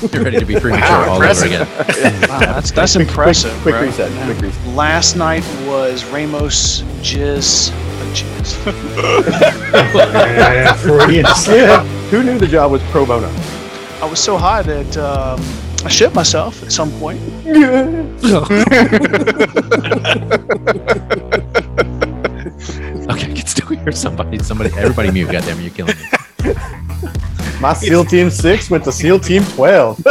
You're ready to be premature Wow, all over impressive. again. Wow, that's that's impressive. Quick bro. reset. Quick reset. Last night was Ramos Jizz. Jizz. Yeah, Freudian slip. Who knew the job was pro bono? I was so high that um, I shit myself at some point. Okay, I can still hear somebody. Somebody, everybody mute. Goddamn, you're killing me. My SEAL Team Six went to SEAL Team Twelve.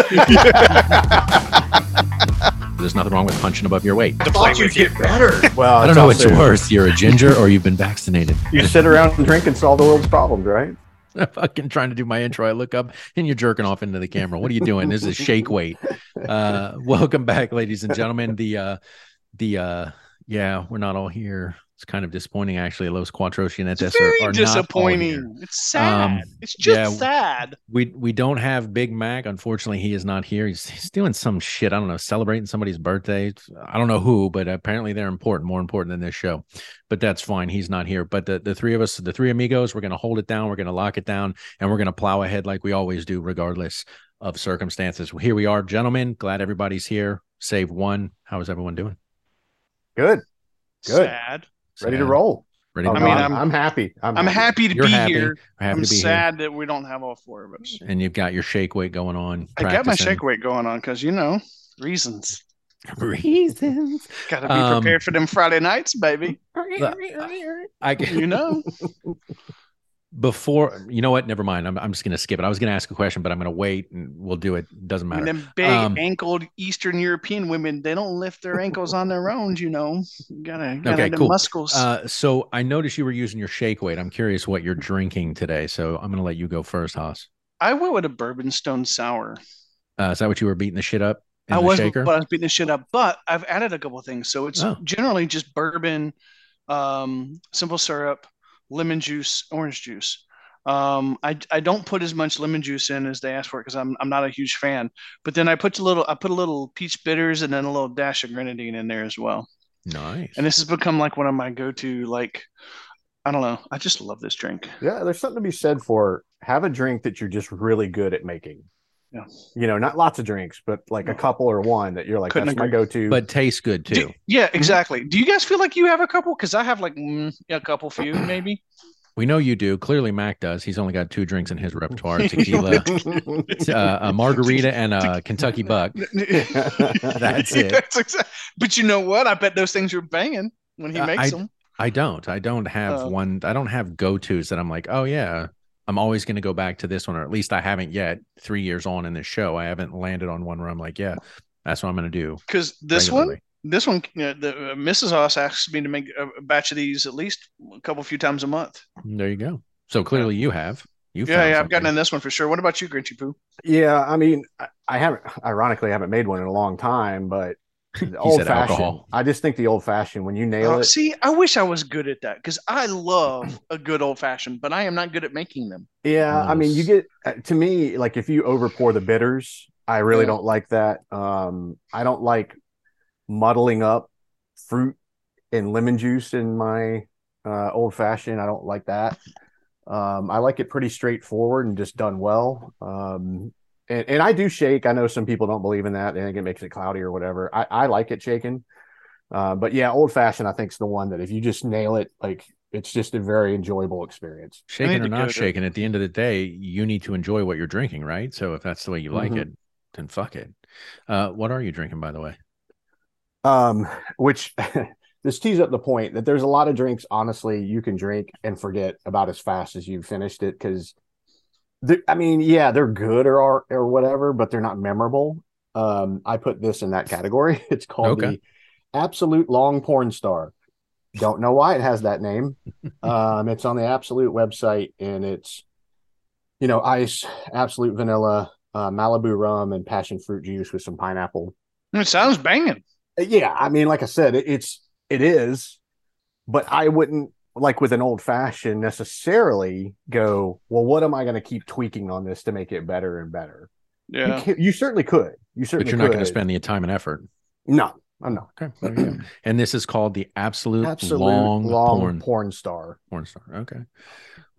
There's nothing wrong with punching above your weight. To play with you. better. Well, I don't know which worse. You're a ginger or you've been vaccinated. You sit around and drink and solve the world's problems, right? I'm fucking trying to do my intro. I look up and you're jerking off into the camera. What are you doing? This is shake weight. Uh, welcome back, ladies and gentlemen. The uh, the uh, yeah, we're not all here. It's kind of disappointing, actually. Los Cuatro Jinetes It's are, very are not all disappointing. It's sad. Um, it's just yeah. sad. We we don't have Big Mac. Unfortunately, he is not here. He's, he's doing some shit. I don't know, celebrating somebody's birthday. I don't know who, but apparently they're important, more important than this show. But that's fine. He's not here. But the, the three of us, the three amigos, we're gonna hold it down. We're gonna lock it down, and we're gonna plow ahead like we always do, regardless of circumstances. Here we are, gentlemen. Glad everybody's here. Save one. How is everyone doing? Good. Good. Sad. Ready to roll. Ready to I mean. I'm, I'm- I'm happy. I'm, I'm happy to You're be happy. here. Happy I'm to be sad that we don't have all four of us. And you've got your shake weight going on. I got my shake weight going on because you know reasons. Reasons. Got to be Um, prepared for them Friday nights, baby. I can, You know. before you know what never mind i'm, I'm just going to skip it i was going to ask a question but i'm going to wait and we'll do it doesn't matter And them big Um, ankled Eastern European women, they don't lift their ankles on their own, you know. You gotta, gotta Okay, the cool. muscles. uh, so i noticed you were using your shake weight i'm curious what you're drinking today so i'm going to let you go first haas I went with a bourbon stone sour. uh, is that what you were beating the shit up in I the was, shaker but I was beating the shit up. But I've added a couple things, so it's Oh. generally just bourbon, um, simple syrup, lemon juice, orange juice. Um, I I don't put as much lemon juice in as they ask for because I'm I'm not a huge fan. But then I put a little I put a little peach bitters and then a little dash of grenadine in there as well. nice And this has become like one of my go-to like I don't know. I just love this drink. Yeah, there's something to be said for have a drink that you're just really good at making. Yeah. You know, not lots of drinks, but like a couple or one that you're like, Couldn't that's my go-to. but tastes good Do- too yeah, exactly. Do you guys feel like you have a couple? Because I have like mm, a couple few maybe. we know you do clearly mac does he's only got two drinks in his repertoire tequila uh, a margarita and a kentucky buck That's it. That's exact- But you know what? I bet those things are banging when he Uh, makes I- them. I don't. I don't have Oh. one. I don't have go tos that I'm like, oh yeah, I'm always going to go back to this one, or at least I haven't yet. Three years on in this show, I haven't landed on one where I'm like, yeah, that's what I'm going to do. Because this one, this one, you know, the uh, Mrs. Haas asks me to make a a batch of these at least a couple few times a month. There you go. So clearly, you have. You yeah, yeah, I've gotten in this one for sure. What about you, Grinchy Poo? yeah, I mean, I, I haven't ironically I haven't made one in a long time, but the old said fashioned. I just think the old fashioned when you nail Oh, it. see, I wish I was good at that because I love a good old fashioned, but I am not good at making them. Yeah, I mean, you get uh, to me like if you over pour the bitters, I really Yeah. don't like that. Um, I don't like muddling up fruit and lemon juice in my uh, old fashioned. I don't like that. Um, I like it pretty straightforward and just done well. Um, and, and I do shake. I know some people don't believe in that. They think it makes it cloudy or whatever. I, I like it shaken. Uh, but yeah, old fashioned, I think is the one that if you just nail it, like it's just a very enjoyable experience. shaking or not to- shaking. At the end of the day, you need to enjoy what you're drinking, right? So if that's the way you like Mhm. it, then fuck it. Uh, what are you drinking, by the way? um which this tees up the point that there's a lot of drinks honestly you can drink and forget about as fast as you finished it because i mean yeah they're good or or or whatever but they're not memorable. Um i put this in that category. It's called Okay. the Absolut long porn star. Don't know why it has that name. Um it's on the Absolut website and it's you know ice Absolut vanilla uh, malibu rum and passion fruit juice with some pineapple. It sounds banging. yeah, I mean, like I said, it, it's it is, but I wouldn't like with an old fashioned necessarily go. Well, what am I going to keep tweaking on this to make it better and better? You, Yeah. can, you certainly could. You certainly could. But you're not going to spend the time and effort. No, I'm not. Okay, there you go. And this is called the Absolut, Absolut long, long, porn porn star. porn star. Okay.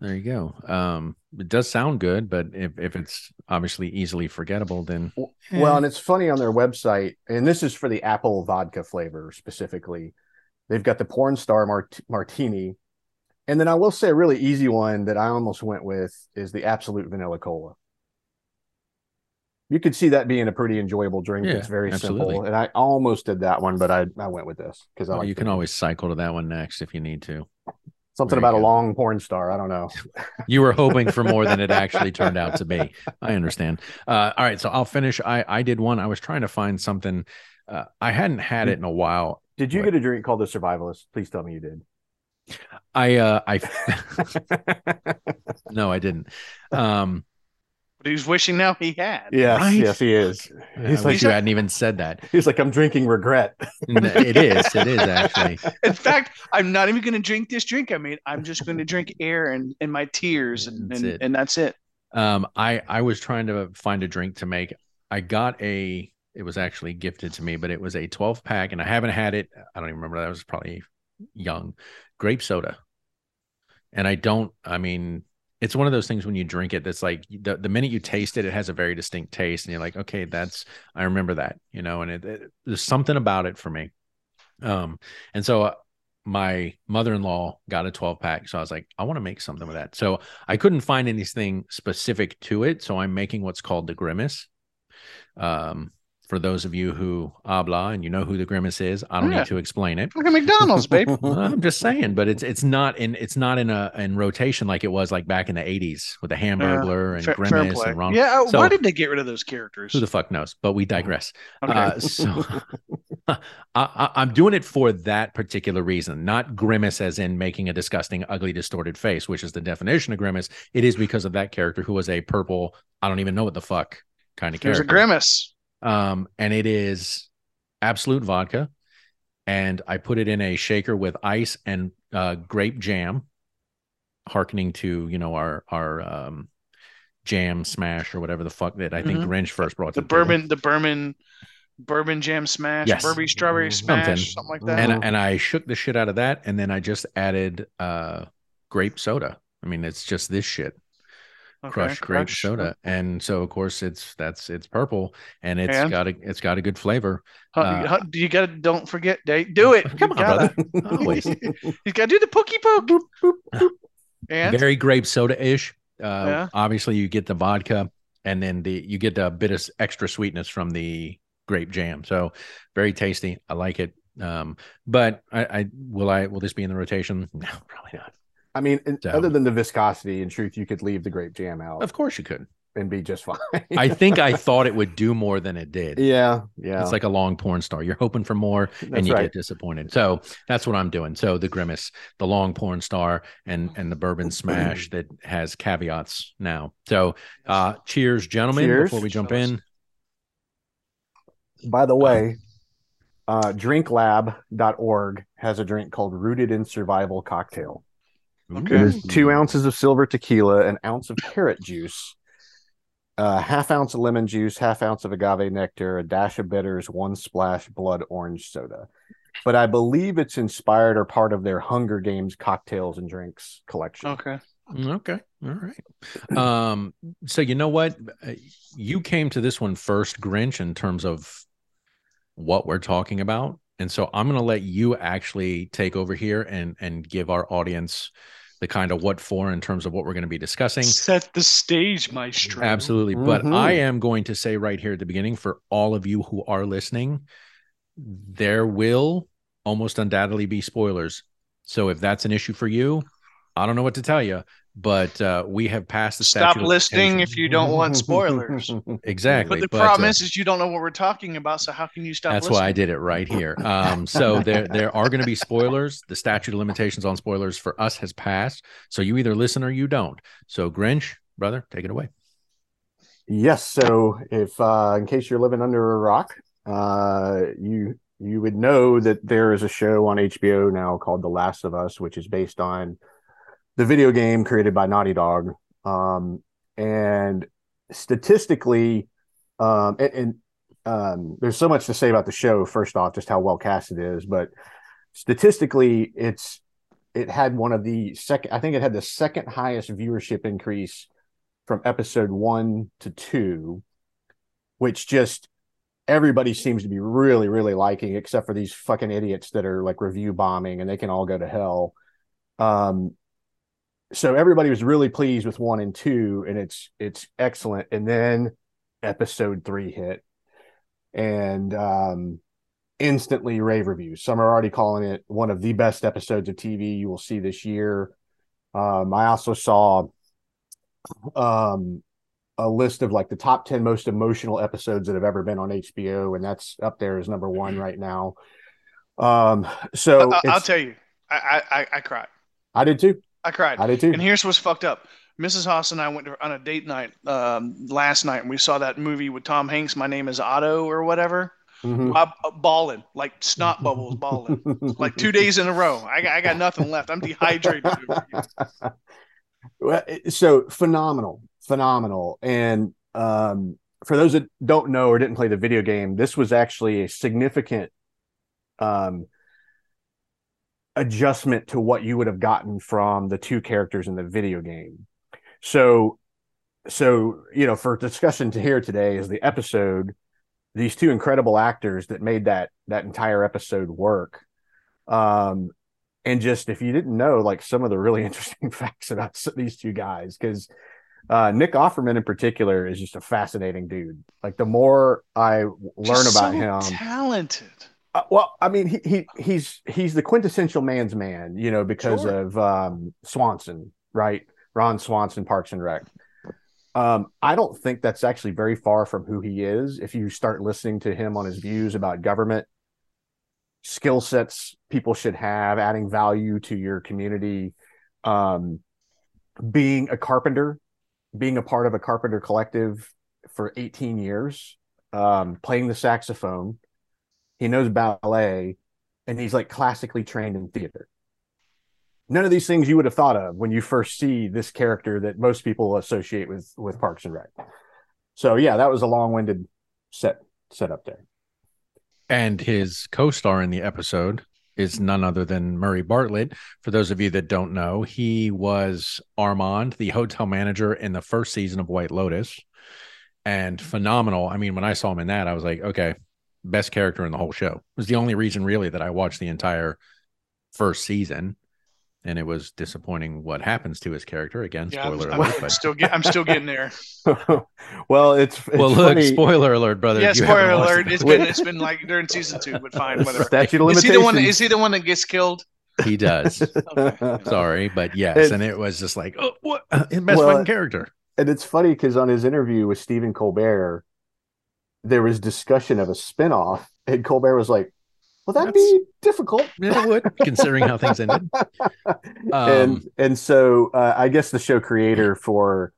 There you go. Um, it does sound good, but if, if it's obviously easily forgettable, then Well, and it's funny on their website, and this is for the apple vodka flavor specifically. They've got the porn star mart- martini. And then I will say a really easy one that I almost went with is the Absolut vanilla cola. You could see that being a pretty enjoyable drink. Yeah, it's very absolutely. simple. And I almost did that one, but I, I went with this because I well, like you can the- always cycle to that one next if you need to. something there about a long porn star. I don't know. You were hoping for more than it actually turned out to be. I understand. Uh, all right, so I'll finish. I I did one. I was trying to find something. Uh, I hadn't had it in a while. Did you What? get a drink called the Survivalist? Please tell me you did. I uh I no, I didn't. Um, But he's wishing now he had. yes, Right? yes, he is. I He's like, wish you hadn't even said that. he's like, I'm drinking regret. it is. It is actually. In fact, I'm not even going to drink this drink I made. I'm just going to drink air and, and my tears, and That's and, it. and that's it. Um, I I was trying to find a drink to make. I got a. It was actually gifted to me, but it was a 12 pack, and I haven't had it. I don't even remember. That I was probably young grape soda, and I don't. I mean, it's one of those things when you drink it that's like the the minute you taste it, it has a very distinct taste, and you're like, okay, that's I remember that, you know. And it, it there's something about it for me. Um, and so. Uh, my mother-in-law got a 12 pack so i was like i want to make something with that so I couldn't find anything specific to it, so I'm making what's called the grimace. Um, for those of you who habla and you know who the grimace is, I don't Yeah. need to explain it. Fucking McDonald's, babe. I'm just saying, but it's it's not in it's not in a in rotation like it was like back in the 80s with the Hamburglar and Fair, fair Grimace play. and Ron. Yeah. uh, So- why did they get rid of those characters? Who the fuck knows? But we digress. Okay. Uh, so I, I, I'm doing it for that particular reason, not grimace as in making a disgusting, ugly, distorted face, which is the definition of grimace. It is because of that character who was a purple, I don't even know what the fuck kind of There's character. There's a grimace. Um, and it is Absolut vodka. And I put it in a shaker with ice and uh, grape jam, hearkening to, you know, our, our, um, jam smash or whatever the fuck that I think Mhm. Grinch first brought to The the table. bourbon, the bourbon, bourbon jam smash, Yes. bourbon strawberry Something. smash, something like that. and and I shook the shit out of that, and then I just added uh grape soda. I mean, it's just this shit, Okay, crushed grape soda, and so of course it's that's it's purple, and it's And? got a it's got a good flavor. Huh, Uh, huh, you gotta don't forget, Dave. Do it. Come You on, brother. Always. You gotta do the pokey poke. And Very grape soda ish. Uh, Yeah. Obviously, you get the vodka, and then the you get a bit of extra sweetness from the grape jam. So very tasty. I like it. Um, but I, I will I will this be in the rotation? No, probably not. I mean, So- other than the viscosity, in truth, you could leave the grape jam out Of course you could. and be just fine. I think I thought it would do more than it did. yeah, yeah. It's like a long porn star. You're hoping for more and you right. get disappointed. So that's what I'm doing. So the grimace, the long porn star, and and the bourbon smash that has caveats now. So uh cheers, gentlemen, Cheers. before we jump in. By the way, uh, drinklab.org has a drink called Rooted in Survival Cocktail. Okay. It is two ounces of silver tequila, an ounce of carrot juice, a half ounce of lemon juice, half ounce of agave nectar, a dash of bitters, one splash blood orange soda. But I believe it's inspired or part of their Hunger Games cocktails and drinks collection. okay. Mm, Okay. All right. Um, so you know what? Uh, You came to this one first, Grinch, in terms of what we're talking about. And so I'm gonna let you actually take over here and and give our audience the kind of what for in terms of what we're going to be discussing. Set the stage, maestro. Absolutely. But Mhm. I am going to say right here at the beginning for all of you who are listening, there will almost undoubtedly be spoilers. So if that's an issue for you, I don't know what to tell you, but uh, we have passed the Stop statute of listening if you don't want spoilers. exactly. But the uh, problem is, is you don't know what we're talking about. So how can you stop? that's listening? why I did it right here. Um, so there there are going to be spoilers. The statute of limitations on spoilers for us has passed. So you either listen or you don't. So Grinch, brother, take it away. Yes. So, if uh, in case you're living under a rock, uh, you you would know that there is a show on HBO now called The Last of Us, which is based on the video game created by Naughty Dog. Um, and statistically, um, and, and um, there's so much to say about the show. First off, just how well cast it is, but statistically, it's it had one of the second. I think it had the second highest viewership increase from episode one to two, which just everybody seems to be really, really liking, except for these fucking idiots that are like review bombing, and they can all go to hell. Um, so everybody was really pleased with one and two, and it's it's excellent. And then episode three hit, and um, instantly rave reviews. Some are already calling it one of the best episodes of TV you will see this year. Um, I also saw um, a list of like the top 10 most emotional episodes that have ever been on HBO, and that's up there as number one right now. Um, so I, will tell you, I, I, I cried. I did too. I cried. I did too. And here's what's fucked up. Mrs. Haas and I went on a date night um, last night, and we saw that movie with Tom Hanks. My name is Otto, or whatever. Mm-hmm. I'm balling like snot bubbles, balling like two days in a row. I got, I got nothing left. I'm dehydrated. so phenomenal, phenomenal. And um, for those that don't know or didn't play the video game, this was actually a significant um, adjustment to what you would have gotten from the two characters in the video game. So, so you know, for discussion to here today is the episode. These two incredible actors that made that that entire episode work. Um, and just if you didn't know, like some of the really interesting facts about these two guys, because uh, Nick Offerman in particular is just a fascinating dude. Like the more I learn just about so him, talented. Uh, well, I mean, he, he he's he's the quintessential man's man, you know, because sure. of um, Swanson, right? Ron Swanson, Parks and Rec. Um, I don't think that's actually very far from who he is. If you start listening to him on his views about government, skill sets people should have, adding value to your community, um, being a carpenter, being a part of a carpenter collective for 18 years, um, playing the saxophone. He knows ballet, and he's like classically trained in theater none of these things you would have thought of when you first see this character that most people associate with with Parks and Rec. So yeah, that was a long-winded set set up there. And his co-star in the episode is none other than Murray Bartlett. For those of you that don't know, he was Armand, the hotel manager in the first season of White Lotus, and phenomenal. I mean, when I saw him in that, I was like, okay, best character in the whole show. It was the only reason really that I watched the entire first season and it was disappointing what happens to his character again. Yeah, spoiler I'm, alert! I'm, but... still get, I'm still getting there. well, it's, it's well. Look, funny. spoiler alert, brother. Yeah, spoiler alert. It's been it's been like during season two, but fine, whatever. Statute of Is he the one? Is he the one that gets killed? He does. okay. Sorry, but yes, and it was just like, oh, what? His best well, character. And it's funny because on his interview with Stephen Colbert, there was discussion of a spinoff, and Colbert was like, well, that'd That's, be difficult. Yeah, it would, considering how things ended. Um, and and so uh, I guess the show creator for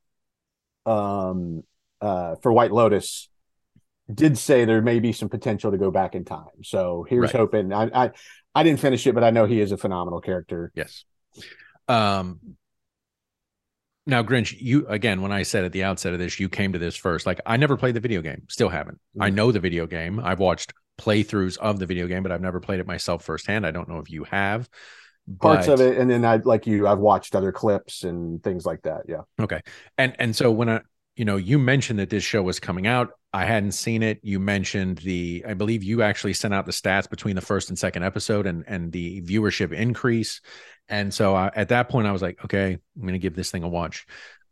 um uh for White Lotus did say there may be some potential to go back in time. So here's right. hoping. I, I I didn't finish it, but I know he is a phenomenal character. Yes. Um. Now, Grinch, you again, when I said at the outset of this, you came to this first. Like, I never played the video game, still haven't. Mm-hmm. I know the video game. I've watched playthroughs of the video game, but I've never played it myself firsthand. I don't know if you have parts but... of it, and then I like you, I've watched other clips and things like that. Yeah. Okay. And and so when I you know you mentioned that this show was coming out. I hadn't seen it. You mentioned the i believe you actually sent out the stats between the first and second episode and and the viewership increase. And so I, at that point i was like okay i'm going to give this thing a watch.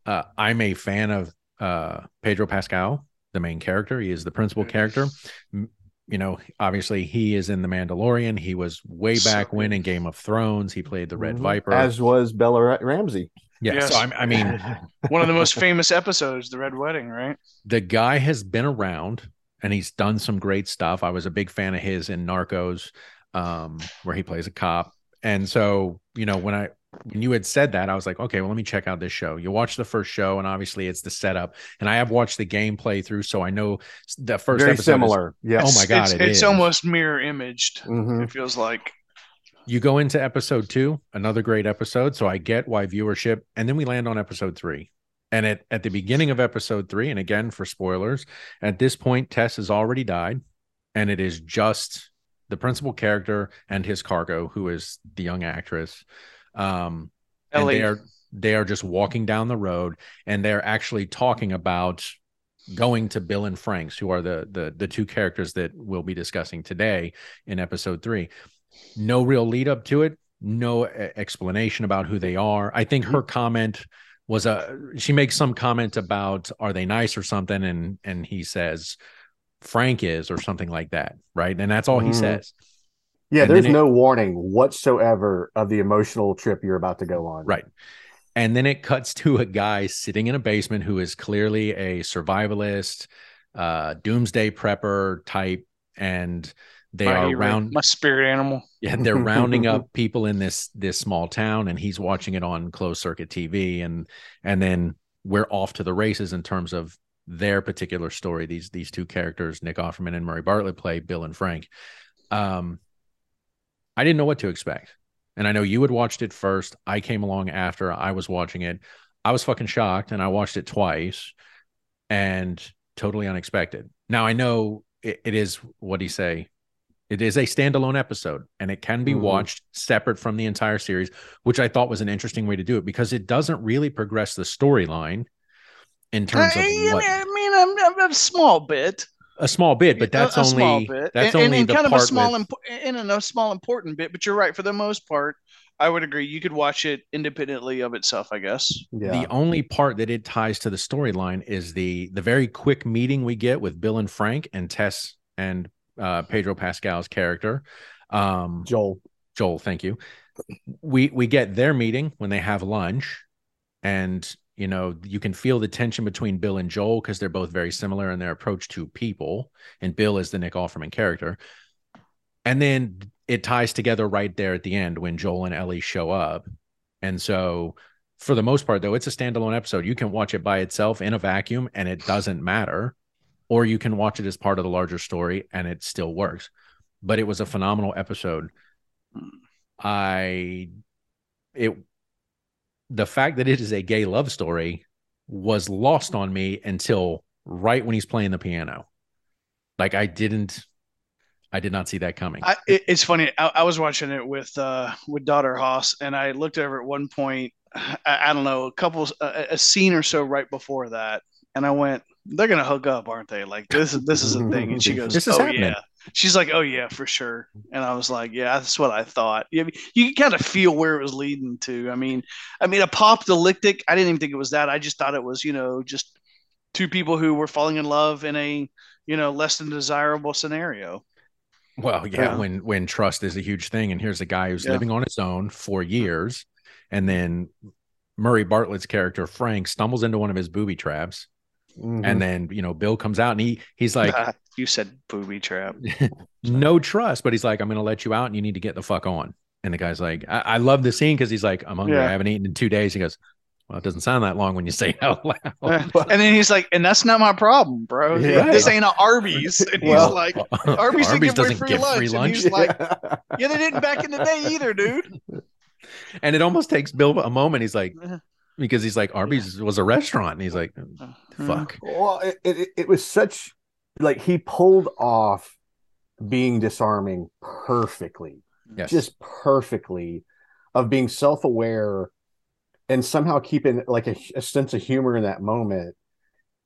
Uh, i'm a fan of uh, pedro pascal the main character. He is the principal character. You know, obviously he is in The Mandalorian. He was way back when in Game of Thrones. He played the Red mm-hmm. Viper, as was Bella Ramsey. Yeah, yes. so I, I mean, one of the most famous episodes, the Red Wedding, right? The guy has been around and he's done some great stuff. I was a big fan of his in Narcos, um, where he plays a cop. And so, you know, when I when you had said that, I was like, okay, well, let me check out this show. You watch the first show, and obviously it's the setup. And I have watched the gameplay through, so I know the first very similar. Yeah. Oh my god, it's, it it's almost mirror imaged. Mm-hmm. It feels like. You go into episode two, another great episode. So I get why viewership, and then we land on episode three. And at, at the beginning of episode three, and again for spoilers, at this point, Tess has already died, and it is just the principal character and his cargo, who is the young actress. Um, and Ellie. they are they are just walking down the road, and they're actually talking about going to Bill and Frank's, who are the the the two characters that we'll be discussing today in episode three. No real lead up to it, no explanation about who they are. I think her comment was a she makes some comment about are they nice or something, and and he says Frank is or something like that, right? And that's all he Mhm. says. Yeah, And there's it- no warning whatsoever of the emotional trip you're about to go on. Right. And then it cuts to a guy sitting in a basement who is clearly a survivalist, uh, doomsday prepper type, and they My are round my spirit animal. yeah, they're rounding up people in this this small town, and he's watching it on closed circuit TV, and and then we're off to the races in terms of their particular story. These these two characters, Nick Offerman and Murray Bartlett, play Bill and Frank. Um, I didn't know what to expect, and I know you had watched it first. I came along after I was watching it. I was fucking shocked, and I watched it twice, and totally unexpected. Now I know it, it is what do you say? It is a standalone episode and it can be Mhm. watched separate from the entire series, which I thought was an interesting way to do it because it doesn't really progress the storyline in terms I, of I what mean, I mean, I'm, I'm a small bit. a small bit, but that's a, a only bit. that's and, only and the kind of a small, with, impo- and a small important bit. But you're right. For the most part, I would agree. You could watch it independently of itself. I guess. Yeah. the only part that it ties to the storyline is the the very quick meeting we get with Bill and Frank and Tess and uh, Pedro Pascal's character. Um, Joel. Joel, thank you. We we get their meeting when they have lunch, and you know you can feel the tension between Bill and Joel because they're both very similar in their approach to people, and Bill is the Nick Offerman character. And then it ties together right there at the end when Joel and Ellie show up, and so for the most part though it's a standalone episode. You can watch it by itself in a vacuum, and it doesn't matter, or you can watch it as part of the larger story, and it still works but it was a phenomenal episode. I it the fact that it is a gay love story was lost on me until right when he's playing the piano. Like I didn't I did not see that coming. I, it, it's funny. I, I was watching it with uh, with daughter Haas, and I looked over at one point. I, I don't know, a couple, a, a scene or so right before that, and I went, "They're gonna hook up, aren't they? Like this is this is a thing." And she goes, This is "Oh happening. yeah." She's like, "Oh yeah, for sure." And I was like, "Yeah, that's what I thought." You, you can kind of feel where it was leading to. I mean, I mean, apocalyptic. I didn't even think it was that. I just thought it was, you know, just two people who were falling in love in a, you know, less than desirable scenario. Well, yeah, Yeah. when when trust is a huge thing, and here's a guy who's Yeah. living on his own for years, and then Murray Bartlett's character Frank stumbles into one of his booby traps, Mhm. and then you know Bill comes out and he he's like, you said booby trap. no trust, but he's like, I'm gonna let you out, and you need to get the fuck on. And the guy's like, I, I love the scene because he's like, I'm hungry, Yeah. I haven't eaten in two days. He goes, Well, it doesn't sound that long when you say it out loud. and then he's like, and that's not my problem, bro. Yeah. This ain't a Arby's. And he's Well, like, Arby's, give doesn't free give lunch. free And lunch. he's like, yeah, they didn't back in the day either, dude. and it almost takes Bill a moment. He's like, Uh-huh. Because he's like, Arby's was a restaurant. And he's like, uh-huh. fuck. well, it, it, it was such like he pulled off being disarming perfectly, Yes. just perfectly, of being self aware and somehow keeping like a, a sense of humor in that moment.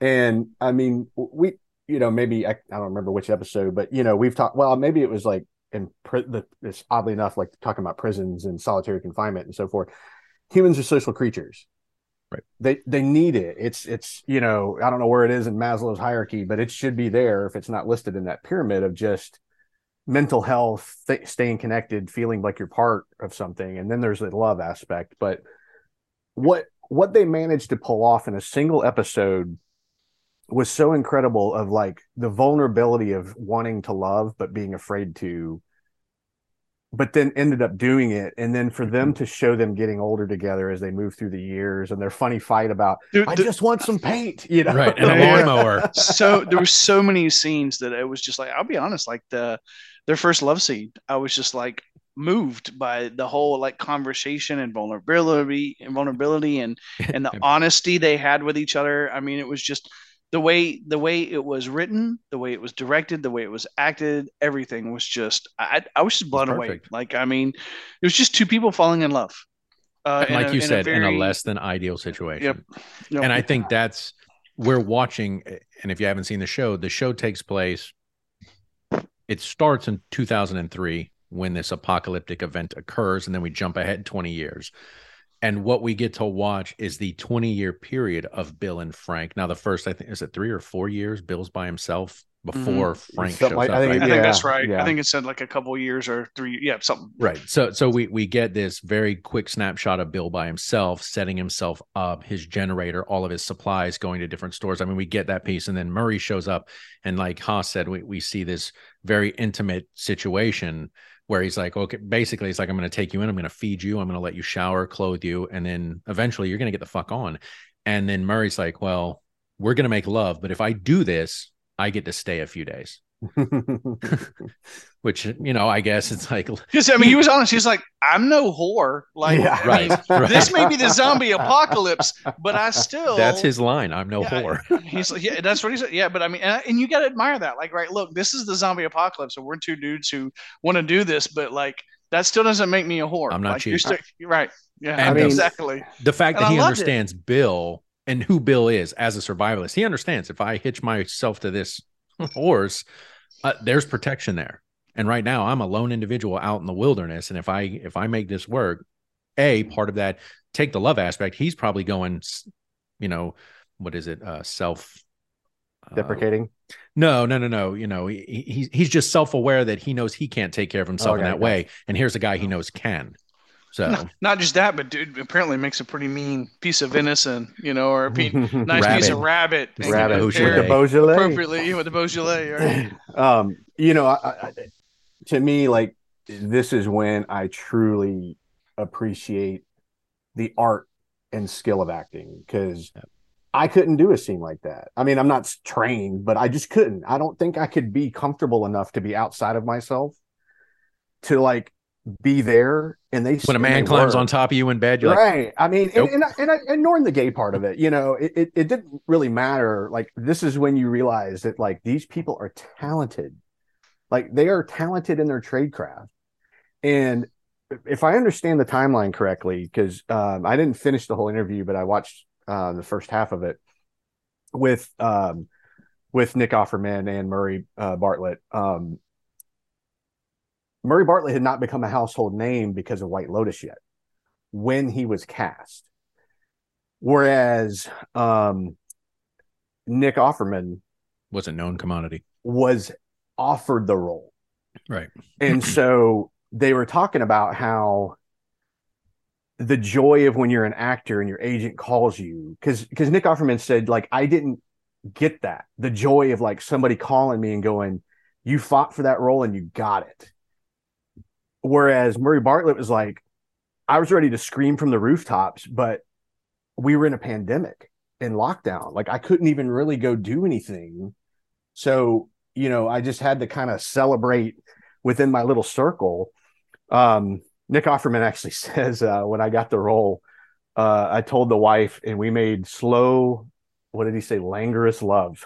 And I mean, we, you know, maybe I, I don't remember which episode, but you know, we've talked. Well, maybe it was like in pri- the, it's oddly enough, like talking about prisons and solitary confinement and so forth. Humans are social creatures Right. they they need it. It's it's you know i don't know where it is in maslow's hierarchy but it should be there if it's not listed in that pyramid of just mental health th- staying connected feeling like you're part of something. And then there's the love aspect. But what what they managed to pull off in a single episode was so incredible of like the vulnerability of wanting to love but being afraid to but then ended up doing it and then for them mm-hmm. to show them getting older together as they move through the years and their funny fight about Dude, i the- just want some paint you know right. And a lawnmower. so there were so many scenes that it was just like, I'll be honest, like the their first love scene, I was just like, moved by the whole like conversation and vulnerability and vulnerability and and the honesty they had with each other. I mean, it was just the way the way it was written, the way it was directed, the way it was acted, everything was just I I was just blown away. Like I mean, it was just two people falling in love. Uh, in like a- you in a said, in a less than ideal situation. Yep. Yep. And I think that's we're watching. And if you haven't seen the show, the show takes place. It starts in 2003 when this apocalyptic event occurs, and then we jump ahead 20 years. And what we get to watch is the 20 year period of Bill and Frank. Now, the first, I think, is it three or four years? Bill's by himself mm-hmm. before Frank Something shows like- up. I think- I think Yeah, that's right. yeah. I think it said like a couple years or three. Yeah, something. Right. So so we we get this very quick snapshot of Bill by himself, setting himself up, his generator, all of his supplies going to different stores. I mean, we get that piece, and then Murray shows up, and like Haas said, we we see this very intimate situation where he's like, okay, basically, he's like, I'm going to take you in, I'm going to feed you, I'm going to let you shower, clothe you, and then eventually you're going to get the fuck on. And then Murray's like, well, we're going to make love, but if I do this, I get to stay a few days. Which you know, I guess it's like Because I mean, he was honest. He's like, I'm no whore. Like, Yeah. Right, right. this may be the zombie apocalypse, but I still. That's his line. I'm no Yeah, whore. He's like, yeah, that's what he said. Yeah, but I mean, and, and you got to admire that. Like, right, look, this is the zombie apocalypse, and we're two dudes who want to do this, but like, that still doesn't make me a whore. I'm not like, you're still- you're right. Yeah, And I mean, exactly. the fact And that I he loved it. understands Bill and who Bill is as a survivalist, he understands if I hitch myself to this horse, uh, there's protection there. And right now, I'm a lone individual out in the wilderness, and if I if I make this work, a part of that, take the love aspect. He's probably going, s- you know, what is it? Uh, self uh, Deprecating. no, no, no, no. You know, he, he he's just self aware that he knows he can't take care of himself in that way, and here's a guy he knows can. So No, not just that, but dude, apparently makes a pretty mean piece of venison, you know, or a pe- nice nice piece of Rabbit. rabbit. and rabbit Beaujolais. with the Beaujolais. appropriately with the Beaujolais. Right? um, you know, I, I, to me, like this is when I truly appreciate the art and skill of acting because Yep. I couldn't do a scene like that. I mean, I'm not trained, but I just couldn't. I don't think I could be comfortable enough to be outside of myself to like be there. And they when a man climbs on top of you in bed, you're like, right. I mean, Nope. and, and, I- and, I- ignoring the gay part of it, you know, it, it, it didn't really matter. Like, this is when you realize that, like, these people are talented. Like, they are talented in their trade craft. And if I understand the timeline correctly, because um, I didn't finish the whole interview, but I watched uh, the first half of it with um, with Nick Offerman and Murray uh, Bartlett. Um, Murray Bartlett had not become a household name because of White Lotus yet when he was cast. Whereas um, Nick Offerman was a known commodity. was offered the role. Right. And so they were talking about how the joy of when you're an actor and your agent calls you because because Nick Offerman said like I didn't get that the joy of like somebody calling me and going you fought for that role and you got it whereas Murray Bartlett was like I was ready to scream from the rooftops but we were in a pandemic in lockdown like I couldn't even really go do anything so you know I just had to kind of celebrate within my little circle um Nick Offerman actually says uh, when I got the role, uh, I told the wife, and we made slow. What did he say? Languorous love.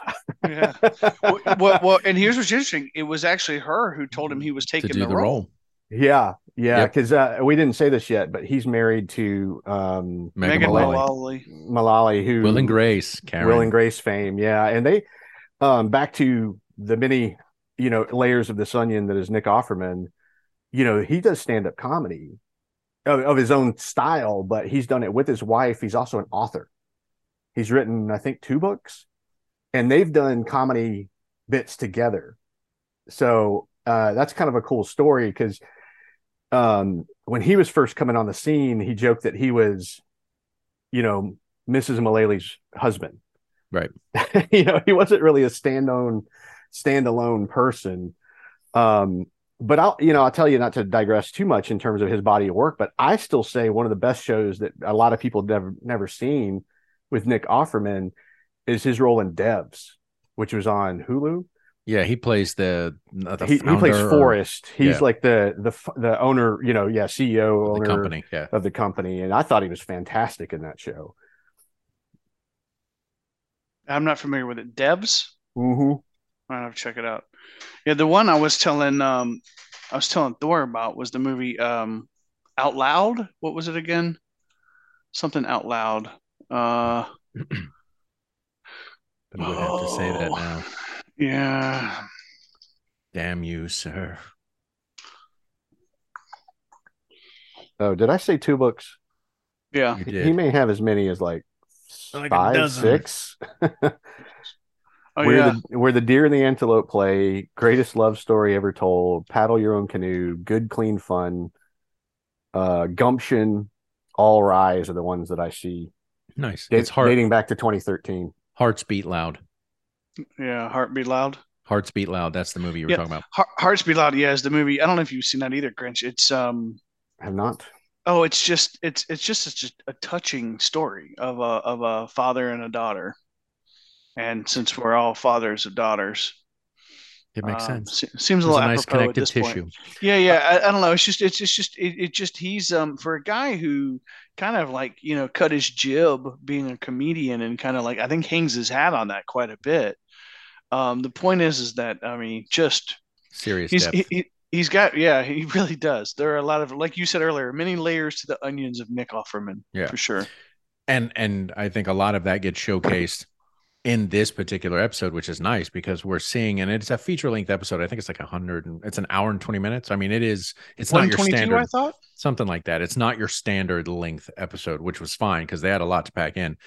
Yeah. well, well, well, and here's what's interesting. It was actually her who told him he was To taking do the, the role. role. Yeah, yeah. Yep. Because uh, we didn't say this yet, but he's married to um, Megan Mullally. Mullally. Malali, who Will and Grace, Karen. Will and Grace fame. Yeah, and they um, back to the many you know layers of this onion that is Nick Offerman. You know, he does stand up comedy of, of his own style, but he's done it with his wife. He's also an author. He's written, I think, two books, and they've done comedy bits together. So uh, that's kind of a cool story because um, when he was first coming on the scene, he joked that he was, you know, Mrs. Mullally's husband. Right. you know, he wasn't really a standalone, standalone person. Um, but I'll, you know, I'll tell you not to digress too much in terms of his body of work, but I still say one of the best shows that a lot of people never never seen with Nick Offerman is his role in Devs, which was on Hulu. Yeah, he plays the the he, he plays founder or He's yeah. like the the the owner, you know, yeah, CEO of owner the company. Yeah, of the company, and I thought he was fantastic in that show. I'm not familiar with it. Debs. Mm-hmm. I have to check it out. Yeah, the one I was telling um I was telling Thor about was the movie um Out Loud. What was it again? Something Out Loud. Uh but I would have to say that Oh. now. Yeah. Damn you, sir. Oh, did I say two books? Yeah. He- may have as many as like, Like a five, dozen. six. Oh where yeah. the where the deer and the antelope play, greatest love story ever told, paddle your own canoe, good clean fun, uh, gumption, all rise are the ones that I see. nice. Da- it's heart dating back to 2013. hearts beat loud. Yeah, Heartbeat Loud. Hearts beat loud. That's the movie you were Yeah. talking about. Heart, Hearts Beat Loud, yeah, is the movie. I don't know if you've seen that either, Grinch. It's um I Have not. oh, it's just it's it's just such a, a touching story of a of a father and a daughter. And since we're all fathers of daughters, It makes um, sense. se- seems a There's little a nice apropos at connective this point. tissue. Yeah, yeah. I, I don't know. It's just, it's, it's just, it, it just, he's, um, for a guy who kind of like, you know, cut his jib being a comedian and kind of like, I think hangs his hat on that quite a bit. Um, the point is, is that, I mean, just, Serious he's, depth. he, he, he's got, yeah, he really does. There are a lot of, like you said earlier, many layers to the onions of Nick Offerman. Yeah. For sure. and and I think a lot of that gets showcased in this particular episode, which is nice because we're seeing, and it's a feature length episode. I think it's like a hundred, and it's an hour and twenty minutes. I mean, it is. It's not your standard, I thought. something like that. It's not your standard length episode, which was fine because they had a lot to pack in.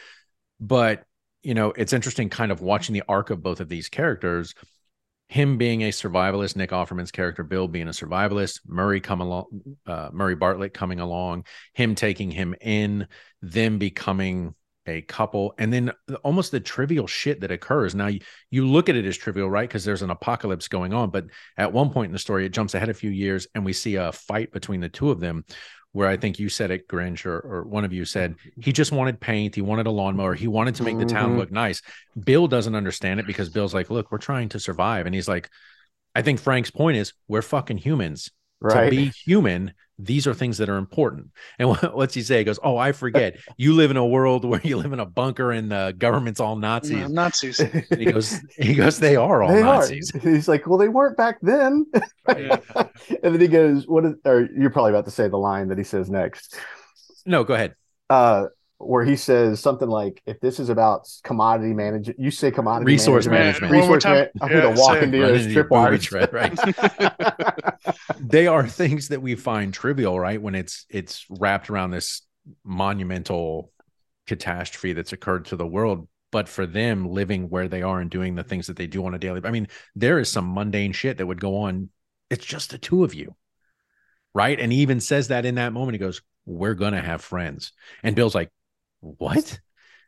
But you know, it's interesting, kind of watching the arc of both of these characters. Him being a survivalist, Nick Offerman's character Bill being a survivalist, Murray come along, uh, Murray Bartlett coming along, him taking him in, them becoming a couple, and then almost the trivial shit that occurs. Now you, you look at it as trivial, right? Because there's an apocalypse going on, but at one point in the story, it jumps ahead a few years, and we see a fight between the two of them. Where I think you said it, Grinch, or, or one of you said he just wanted paint, he wanted a lawnmower, he wanted to make the town Mhm. look nice. Bill doesn't understand it because Bill's like, "Look, we're trying to survive," and he's like, "I think Frank's point is we're fucking humans Right. to be human, these are things that are important. And what's he say? He goes, Oh, I forget. You live in a world where you live in a bunker and the government's all Nazis. No, Nazis. And he goes, he goes, they are all they Nazis. are. He's like, well, they weren't back then. Yeah. and then he goes, "What is?" Or you're probably about to say the line that he says next, No, go ahead. uh, where he says something like, "If this is about commodity management, you say commodity Resource management. management. One Resource time. man- I'm going to walk into Run your into your strip booby right? they are things that we find trivial, right? When it's it's wrapped around this monumental catastrophe that's occurred to the world. But for them living where they are and doing the things that they do on a daily, I mean, there is some mundane shit that would go on. It's just the two of you, right? And he even says that in that moment. He goes, "We're gonna have friends," and Bill's like, "What?"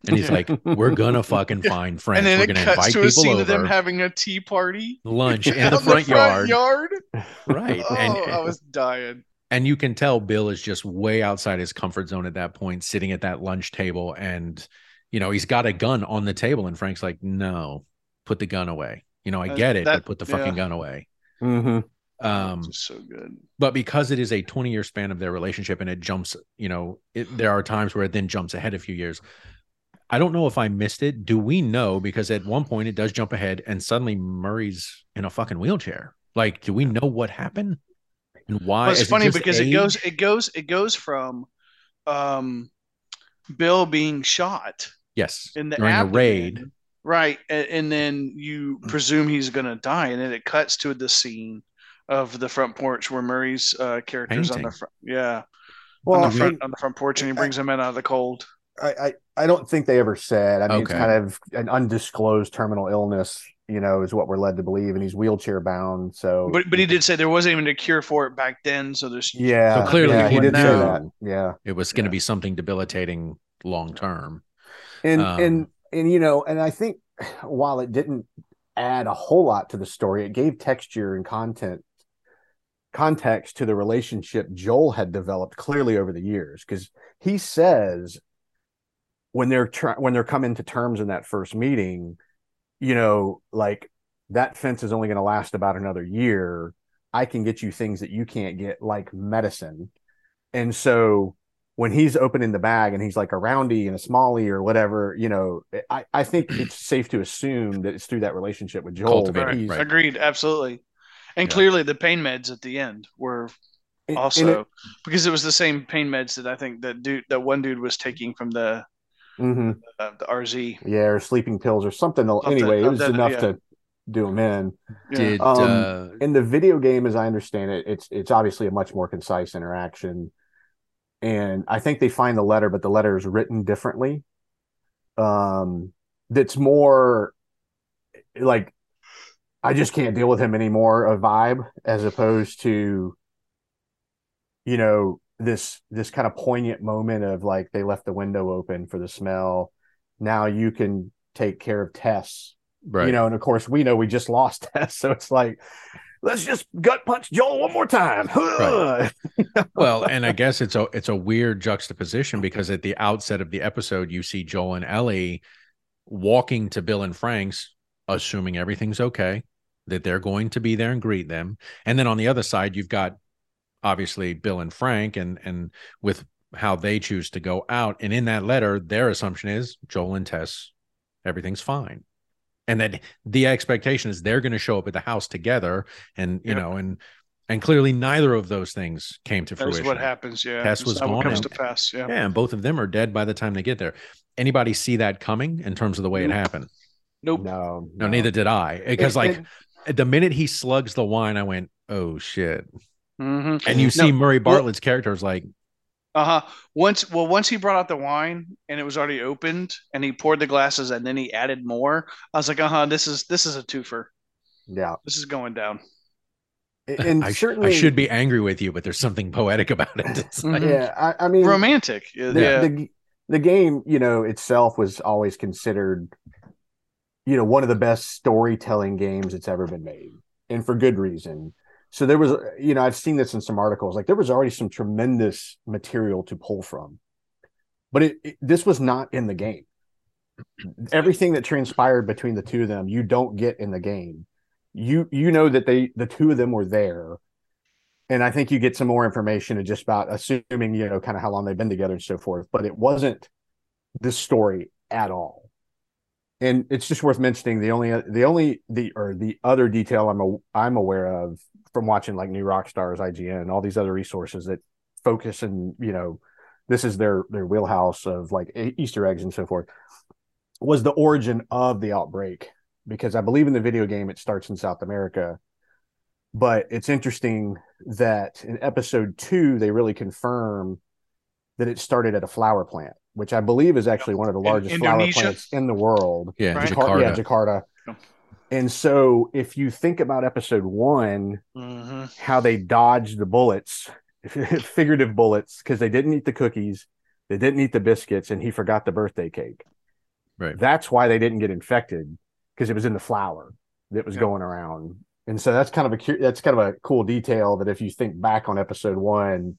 And he's Yeah. like, "We're gonna fucking find friends. and then We're it gonna cuts invite to a people scene over, of them having a tea party lunch in out the front, yard, yard. right?" Oh, and I was dying. and you can tell Bill is just way outside his comfort zone at that point, sitting at that lunch table, and you know he's got a gun on the table, and Frank's like, "No, put the gun away." You know, I Uh, get it, that- but put the fucking yeah. gun away. Mhm. Um, so good. but because it is a 20 year span of their relationship and it jumps, you know, it, there are times where it then jumps ahead a few years. I don't know if I missed it. Do we know? Because at one point it does jump ahead and suddenly Murray's in a fucking wheelchair. Like, do we know what happened and why? Well, it's funny just because it goes, it goes, it goes from, um, Bill being shot yes in the during abdomen, raid. right? And, and then you presume he's gonna die, and then it cuts to the scene of the front porch where Murray's uh, character's on the front, yeah, Well, on the I, front on the front porch, and he brings him in out of the cold. I, I, I don't think they ever said. I mean, it's kind of an undisclosed terminal illness. You know, is what we're led to believe, and he's wheelchair bound. So, But but he did say there wasn't even a cure for it back then, so there's yeah, So clearly yeah, he he did say knew. that. Yeah, It was going to Yeah. be something debilitating long term. and Um, and and you know, and I think while it didn't add a whole lot to the story, it gave texture and content context to the relationship Joel had developed clearly over the years because he says when they're try- when they're coming to terms in that first meeting, you know, like that fence is only going to last about another year. I can get you things that you can't get, like medicine. And so when he's opening the bag and he's like a roundy and a smallie or whatever, you know, I, I think it's safe to assume that it's through that relationship with Joel. that he's- right. Agreed, absolutely. And Yeah. clearly, the pain meds at the end were and- and also it- because it was the same pain meds that I think that dude that one dude was taking from the Mhm. uh, the RZ. yeah, or sleeping pills or something. Something anyway, it was that, enough yeah. to do him in. Did Um, uh, in the video game, as I understand it, it's it's obviously a much more concise interaction, and I think they find the letter, but the letter is written differently. Um, that's more like I just can't deal with him anymore. A vibe as opposed to, you know, this this kind of poignant moment of like they left the window open for the smell. Now you can take care of Tess right? you know, and of course we know we just lost Tess, so it's like, let's just gut punch Joel one more time. Right. well, and I guess it's a it's a weird juxtaposition because at the outset of the episode, you see Joel and Ellie walking to Bill and Frank's, assuming everything's okay, that they're going to be there and greet them, and then on the other side, you've got obviously Bill and Frank, and and with how they choose to go out, and in that letter, their assumption is Joel and Tess, everything's fine. And that the expectation is they're going to show up at the house together, and you Yep. know, and and clearly neither of those things came to That's fruition. what happens. Yeah, Tess That's was how gone it comes and- to pass. Yeah. Yeah, and both of them are dead by the time they get there. Anybody see that coming in terms of the way it happened? Nope. no, No, neither did I. Because like it- at the minute he slugs the wine, I went, "Oh shit!" hmm And you No, see Murray well- Bartlett's character is like, Uh huh. Once, well, once he brought out the wine and it was already opened, and he poured the glasses, and then he added more. I was like, uh huh. This is this is a twofer. yeah, This is going down. and I, certainly I should be angry with you, but there's something poetic about it. It's like. Yeah, I, I mean, Romantic. Yeah. the, yeah. the the game, you know, itself was always considered, you know, one of the best storytelling games that's ever been made, and for good reason. So there was, you know, I've seen this in some articles. Like there was already some tremendous material to pull from, but it, it this was not in the game. Everything that transpired between the two of them, you don't get in the game. You you know that they the two of them were there, and I think you get some more information just about assuming you know kind of how long they've been together and so forth. But it wasn't this story at all. And it's just worth mentioning the only the only the or the other detail I'm a, I'm aware of from watching like New Rockstars, IGN, all these other resources that focus and you know this is their their wheelhouse of like Easter eggs and so forth was the origin of the outbreak because I believe in the video game it starts in South America. But it's interesting that in episode two, they really confirm that it started at a flour plant, which I believe is actually one of the In largest flour plants in the world. yeah, Right. Jakarta. yeah, Jakarta. Yeah. And so if you think about episode one, hmm how they dodged the bullets, figurative bullets, because they didn't eat the cookies, they didn't eat the biscuits, and he forgot the birthday cake. Right. That's why they didn't get infected because it was in the flour that was Yeah. going around. And so that's kind of a that's kind of a cool detail that if you think back on episode one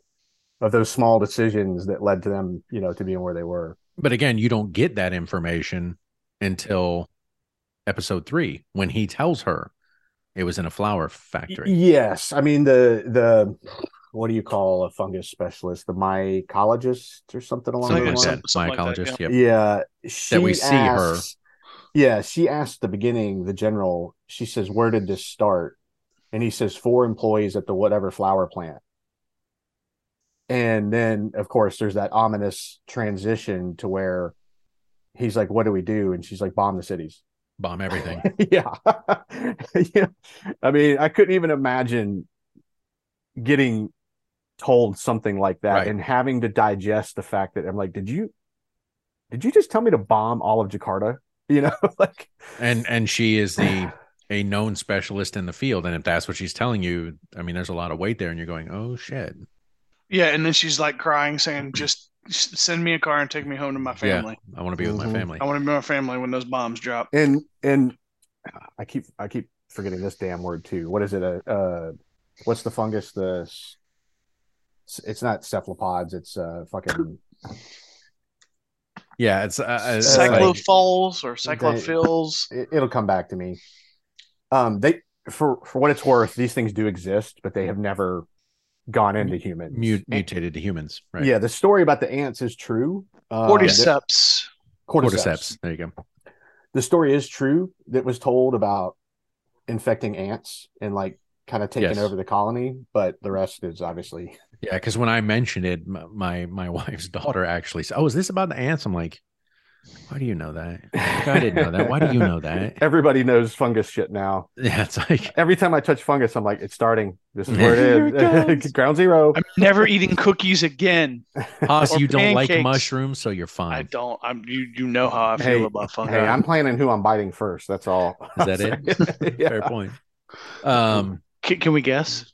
of those small decisions that led to them, you know, to being where they were. But again, you don't get that information until episode three when he tells her it was in a flour factory. Yes, I mean the the what do you call a fungus specialist? The mycologist or something along Something those like lines. that. Something like that, Mycologist. Yeah, she we see her. Yeah, she asked the beginning, the general. She says, "Where did this start?" And he says, four employees at the whatever flour plant." And then, of course, there's that ominous transition to where he's like, "What do we do?" And she's like, "Bomb the cities." Bomb everything. yeah. yeah. I mean, I couldn't even imagine getting told something like that Right. and having to digest the fact that I'm like, did you did you just tell me to bomb all of Jakarta? You know, like and and she is the a known specialist in the field and if that's what she's telling you i mean there's a lot of weight there and you're going oh shit Yeah, and then she's like crying, saying, "Just send me a car and take me home to my family. i want to be with Mhm. my family I want to be with my family when those bombs drop." and and I keep I keep forgetting this damn word too. What is it? Uh, uh what's the fungus? The it's not cephalopods. It's uh fucking yeah it's uh, uh, Cyclophiles or cyclophils. it, it'll come back to me. Um, they for for what it's worth, these things do exist, but they have never gone into humans. Mu- And- mutated to humans, right? Yeah, the story about the ants is true. Um, Cordyceps. cordyceps. Cordyceps. There you go. The story is true that was told about infecting ants and like kind of taking Yes. over the colony, but the rest is obviously Yeah, because when I mentioned it, my my wife's daughter actually said, "Oh, is this about the ants?" I'm like, "Why do you know that? I didn't know that. Why do you know that?" everybody knows fungus shit now. Yeah, it's like Every time I touch fungus, I'm like, it's starting. This is where Here it it is. Ground zero. I'm never eating cookies again. Haas, you don't like mushrooms, so you're fine. I don't. I'm. You. You know how I feel Hey, about fungi. Hey, I'm planning who I'm biting first. That's all. Is that it? Yeah. Fair point. Um, Can, can we guess?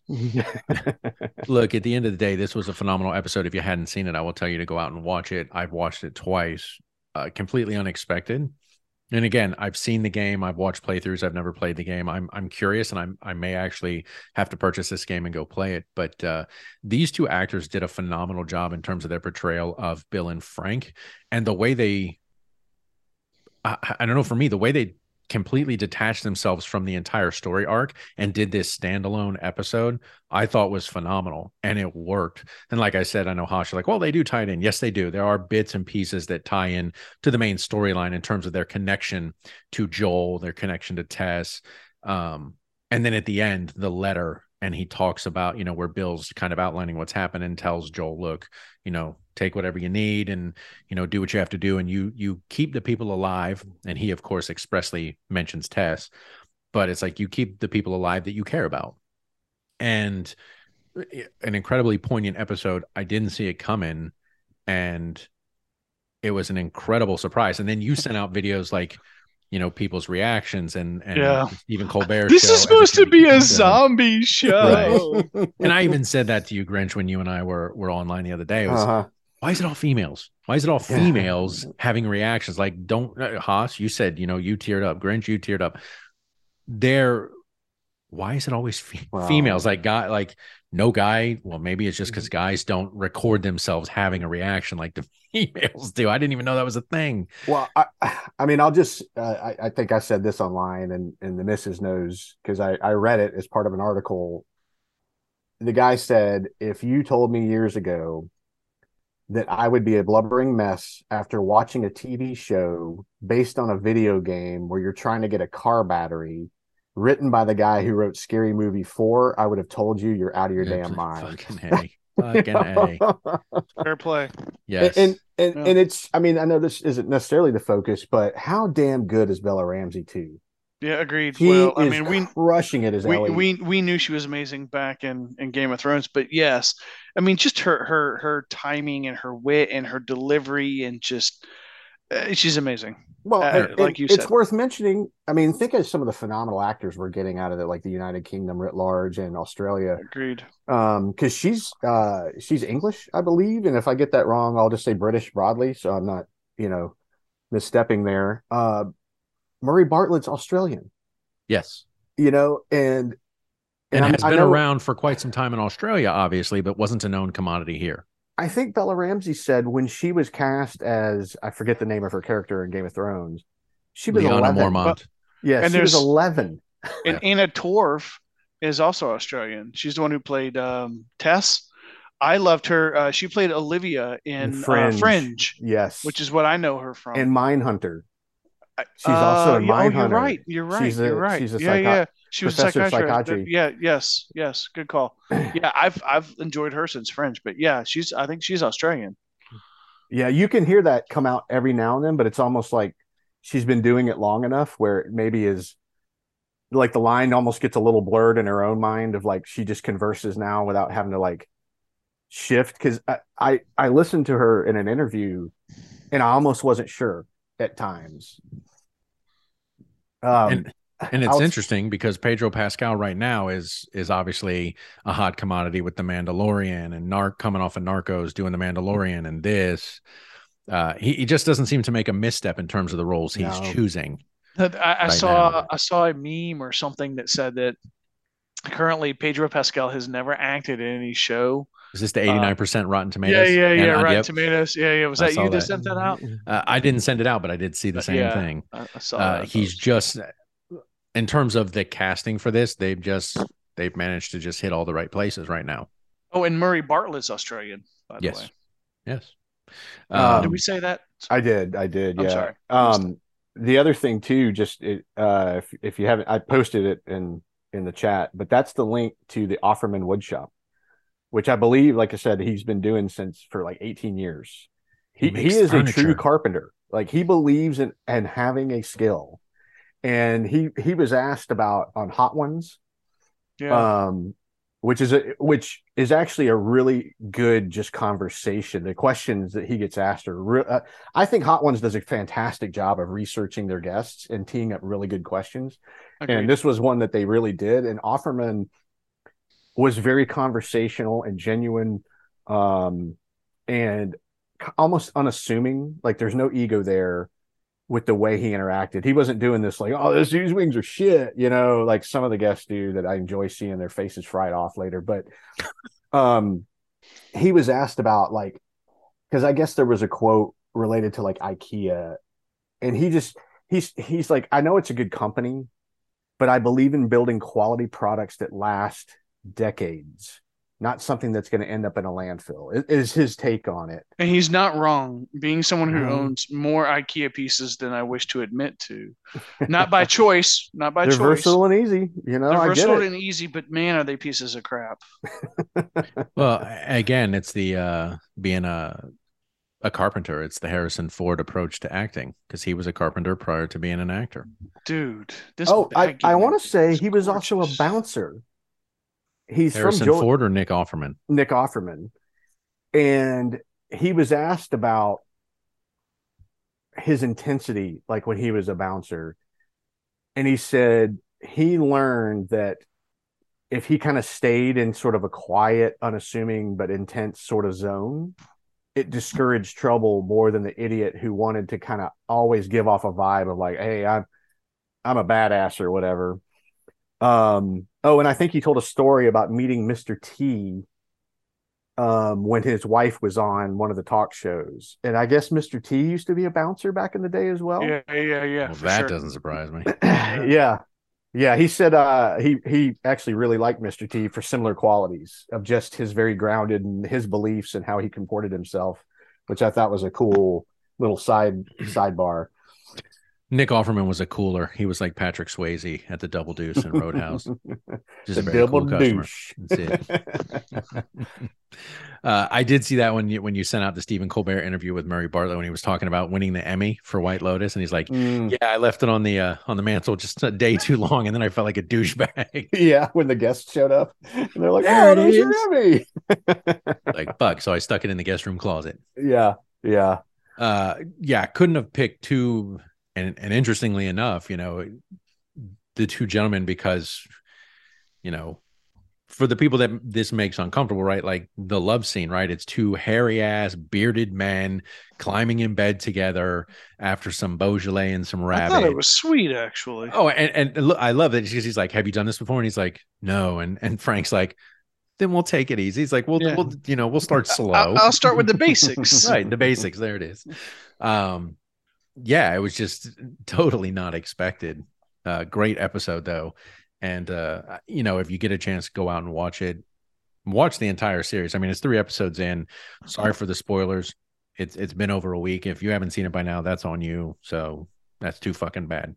look, at the end of the day, this was a phenomenal episode. If you hadn't seen it, I will tell you to go out and watch it. I've watched it twice, uh, completely unexpected. And again, I've seen the game. I've watched playthroughs. I've never played the game. I'm I'm curious, and I'm I may actually have to purchase this game and go play it. But uh, these two actors did a phenomenal job in terms of their portrayal of Bill and Frank, and the way they. I, I don't know. For me, the way they completely detached themselves from the entire story arc and did this standalone episode, I thought was phenomenal, and it worked. And like I said, I know Hash, like, well, they do tie it in. Yes, they do. There are bits and pieces that tie in to the main storyline in terms of their connection to Joel, their connection to Tess. Um, and then at the end, the letter, and he talks about, you know, where Bill's kind of outlining what's happened and tells Joel, look, you know, take whatever you need and, you know, do what you have to do. And you you keep the people alive. And he, of course, expressly mentions Tess, but it's like you keep the people alive that you care about. And an incredibly poignant episode. I didn't see it coming. And it was an incredible surprise. And then you sent out videos like, you know, people's reactions and and Yeah. Stephen Colbert. This show, is supposed to be a done. zombie show. And I even said that to you, Grinch, when you and I were were online the other day. It was, Uh-huh. Why is it all females? Why is it all Yeah. females having reactions? Like, don't uh, Haas, you said, you know, you teared up. Grinch, you teared up. They're why is it always fe- Wow. females? Like guy, like no guy. Well, maybe it's just Mm-hmm. because guys don't record themselves having a reaction like the females do. I didn't even know that was a thing. Well, I, I mean, I'll just, uh, I, I think I said this online and, and the missus knows because I, I read it as part of an article. The guy said, if you told me years ago that I would be a blubbering mess after watching a TV show based on a video game where you're trying to get a car battery written by the guy who wrote Scary Movie 4, I would have told you you're out of your damn mind. Fucking a, fucking a. Fair play. Yes. And and, Yeah. and it's I mean I know this isn't necessarily the focus, but how damn good is Bella Ramsey too? Yeah, agreed. She well, I mean, we crushing it as we, Ellie. we we knew she was amazing back in, in Game of Thrones, but yes, I mean just her her her timing and her wit and her delivery and just uh, she's amazing. well, uh, and- like you it's said. It's worth mentioning. I mean, think of some of the phenomenal actors we're getting out of it, like the United Kingdom writ large and Australia. Agreed. Um, because she's uh she's English, I believe, and if I get that wrong, I'll just say British broadly, so I'm not you know misstepping there. Uh, Murray Bartlett's Australian, yes. you know, and And, I'm- has I been know- around for quite some time in Australia, obviously, but wasn't a known commodity here. I think Bella Ramsey said when she was cast as I forget the name of her character in Game of Thrones, she was Lyanna 11. Mormont. Yeah, And she was there's- 11. And Anna Torv is also Australian. She's the one who played um, Tess. I loved her. Uh, she played Olivia in In Fringe, Fringe. uh, Fringe Yes. which is what I know her from. and Mindhunter. She's also uh, in yeah, oh, you're right. You're right. She's a- you're right. she's a yeah, yeah. She was a professor of psychiatrist. psychiatry. Yeah, yes, yes. Good call. Yeah, I've I've enjoyed her since Fringe, but yeah, she's I think she's Australian. Yeah, you can hear that come out every now and then, but it's almost like she's been doing it long enough where it maybe is like the line almost gets a little blurred in her own mind of like she just converses now without having to like shift. Cause I, I, I listened to her in an interview and I almost wasn't sure at times. Um, and and it's I'll- interesting because Pedro Pascal right now is is obviously a hot commodity with the Mandalorian and Narc coming off of Narcos doing the Mandalorian and this. Uh, he, he just doesn't seem to make a misstep in terms of the roles he's No. choosing. I, I Right saw now. I saw a meme or something that said that currently Pedro Pascal has never acted in any show. Is this the eighty nine percent Rotten Tomatoes? yeah, And, yeah. uh, Right, yep. tomatoes. Yeah, yeah. Was I that you that that. sent that out? Uh, I didn't send it out, but I did see the Uh, same yeah. thing. I, I saw Uh, that. he's just, in terms of the casting for this, they've just they've managed to just hit all the right places right now. Oh, and Murray Bartlett's Australian, by the Yes. way. Yes. Um, Did we say that? I did, I did. I'm yeah. sorry. Um, the other thing too, just it, uh, if if you haven't, I posted it in in the chat, but that's the link to the Offerman Woodshop, which I believe, like I said, he's been doing since for like 18 years. He He he, is a true carpenter. Like he believes in and having a skill. And he he was asked about on Hot Ones, yeah. um which is a which is actually a really good just conversation the questions that he gets asked are re- uh, i think hot ones does a fantastic job of researching their guests and teeing up really good questions Agreed. and this was one that they really did and offerman was very conversational and genuine um and almost unassuming. Like there's no ego there with the way he interacted. He wasn't doing this like oh this these wings are shit you know like some of the guests do that i enjoy seeing their faces fried off later but um he was asked about like because i guess there was a quote related to like ikea and he just he's he's like i know it's a good company but i believe in building quality products that last decades not something that's going to end up in a landfill is, is his take on it and he's not wrong. Being someone who Mhm. owns more IKEA pieces than I wish to admit to, not by choice, not by they're choice. versatile and easy you know They're i get versatile it and easy, but man, are they pieces of crap. Well, again, it's the uh being a a carpenter. It's the Harrison Ford approach to acting because he was a carpenter prior to being an actor. Dude, this oh i, I want to say he was also a bouncer he's Harrison from Ford or Nick Offerman? Nick Offerman, and he was asked about his intensity, like when he was a bouncer, and he said he learned that if he kind of stayed in sort of a quiet, unassuming but intense sort of zone, it discouraged trouble more than the idiot who wanted to kind of always give off a vibe of like, "Hey, I'm I'm a badass" or whatever. Um, oh, and I think he told a story about meeting Mr. T um, when his wife was on one of the talk shows. And I guess Mr. T used to be a bouncer back in the day as well. Yeah, yeah, yeah. well, that sure. doesn't surprise me. yeah. Yeah, he said uh, he he actually really liked Mr. T for similar qualities of just his very grounded and his beliefs and how he comported himself, which I thought was a cool little side sidebar. Nick Offerman was a cooler. He was like Patrick Swayze at the Double Deuce and Roadhouse. Just a very double cool customer. douche. That's it. uh, I did see that when you when you sent out the Stephen Colbert interview with Murray Bartlett when he was talking about winning the Emmy for White Lotus, and he's like, Mm, "Yeah, I left it on the uh, on the mantle just a day too long, and then I felt like a douchebag." yeah, when the guests showed up, and they're like, "Oh, there's your. Emmy." like, fuck. So I stuck it in the guest room closet. yeah, yeah. uh yeah couldn't have picked two and and interestingly enough you know the two gentlemen because you know for the people that this makes uncomfortable right like the love scene right it's two hairy ass bearded men climbing in bed together after some beaujolais and some I rabbit thought it was sweet, actually. oh and and look, i love it because he's like have you done this before and he's like no and and frank's like then we'll take it easy he's like well Yeah. we'll you know we'll start slow I'll, I'll start with the basics. right the basics there it is um yeah it was just totally not expected. Uh great episode though. And uh you know if you get a chance go out and watch it. Watch the entire series. I mean it's three episodes in. Sorry for the spoilers. It's it's been over a week. If you haven't seen it by now that's on you. So that's too fucking bad.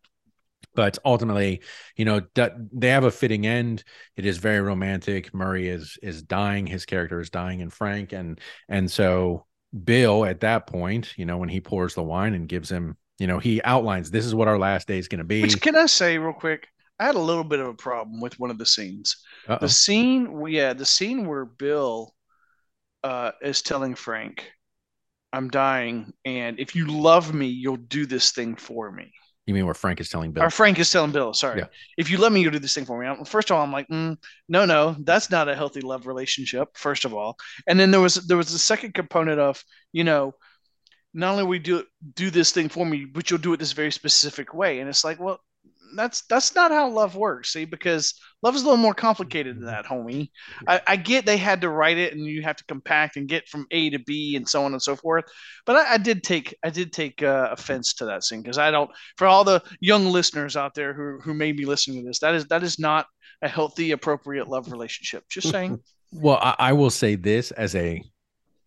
But ultimately you know they have a fitting end. It is very romantic. Murray is is dying. His character is dying and frank. And and so bill at that point you know when he pours the wine and gives him you know he outlines this is what our last day is going to be Which can I say real quick? I had a little bit of a problem with one of the scenes. Uh-oh. The scene, yeah, the scene where Bill uh, is telling Frank, "I'm dying, and if you love me, you'll do this thing for me." You mean where frank is telling bill Or Frank is telling Bill, sorry, Yeah. if you let me, you'll do this thing for me. I'm- First of all, I'm like, mm, no, no, that's not a healthy love relationship. First of all, and then there was there was the second component of, you know, not only will we do do this thing for me, but you'll do it this very specific way, and it's like, well, that's that's not how love works. See, because love is a little more complicated than that, homie. I, I get they had to write it, and you have to compact and get from A to B, and so on and so forth. But I, I did take I did take uh, offense to that scene because I don't. For all the young listeners out there who who may be listening to this, that is that is not a healthy, appropriate love relationship. Just saying. Well, I, I will say this as a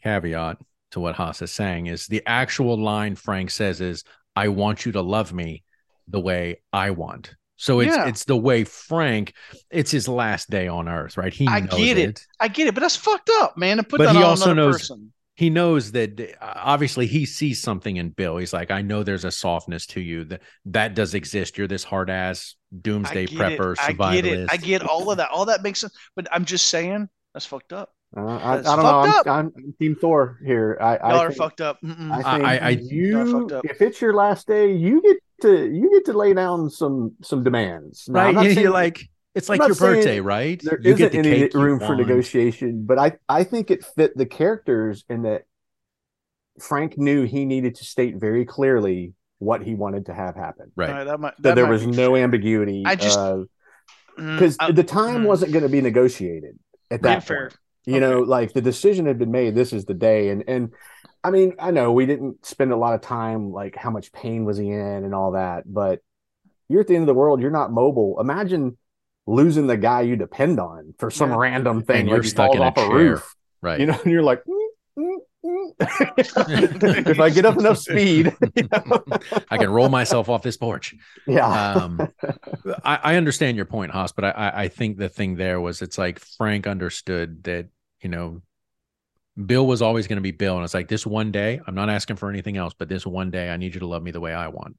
caveat to what Haas is saying is the actual line Frank says is, I want you to love me the way I want. So it's Yeah. it's the way Frank, it's his last day on earth, right? He I knows get it. I get it, but that's fucked up, man. To put But that he on also another knows- person. He knows that uh, obviously he sees something in Bill. He's like, I know there's a softness to you that that does exist. You're this hard ass doomsday I get prepper it. I survivalist. get it. I get all of that. All that makes sense. But I'm just saying that's fucked up. Uh, I, I That's don't know. fucked I'm, I'm, I'm Team Thor here. I, Y'all I are think, fucked up. Mm-mm. I I- think I- I- Y'all you, fucked up. if it's your last day, you get to you get to lay down some some demands. Now, I'm right? not saying you're like, it's like your saying birthday, right? there you isn't the any cake room for negotiation, but I I think it fit the characters in that Frank knew he needed to state very clearly what he wanted to have happen. Right. All right, that might, That that there might was no fair. ambiguity. I just- because Mm, the time mm. wasn't going to be negotiated at that fair. point. You know, like the decision had been made. This is the day, and and I mean, I know we didn't spend a lot of time like how much pain was he in and all that, but you're at the end of the world. You're not mobile. Imagine losing the guy you depend on for some Yeah. random thing. And you're stuck in a off a chair. roof. Right. You know, and you're like, "Mm, mm, mm." if I get up enough speed, you know? I can roll myself off this porch. yeah, Um, I, I understand your point, Haas, but I, I think the thing there was it's like Frank understood that, you know, Bill was always going to be Bill. And it's like, this one day, I'm not asking for anything else, but this one day, I need you to love me the way I want.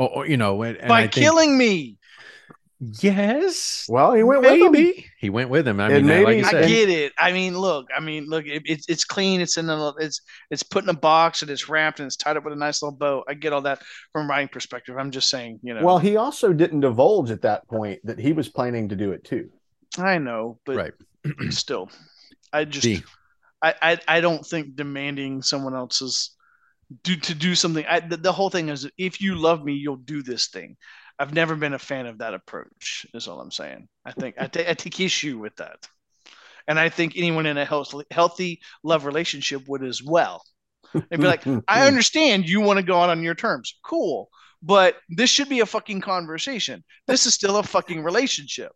Or, or, you know, and, and by I think- killing me. yes, well, he went with him. he went with him. I And mean, like maybe- you I get it. I mean, look. I mean, look. It, it's it's clean. It's in a it's it's put in a box and it's wrapped and it's tied up with a nice little bow. I get all that from a writing perspective. I'm just saying, you know. Well, he also didn't divulge at that point that he was planning to do it too. I know, but Right. still, I just D. I, I I don't think demanding someone else's do to do something. I, the, the whole thing is, if you love me, you'll do this thing. I've never been a fan of that approach. Is all I'm saying. I think I, take issue with that, and I think anyone in a healthy healthy love relationship would as well. And be like, I understand you want to go out on your terms. Cool. But this should be a fucking conversation. This is still a fucking relationship.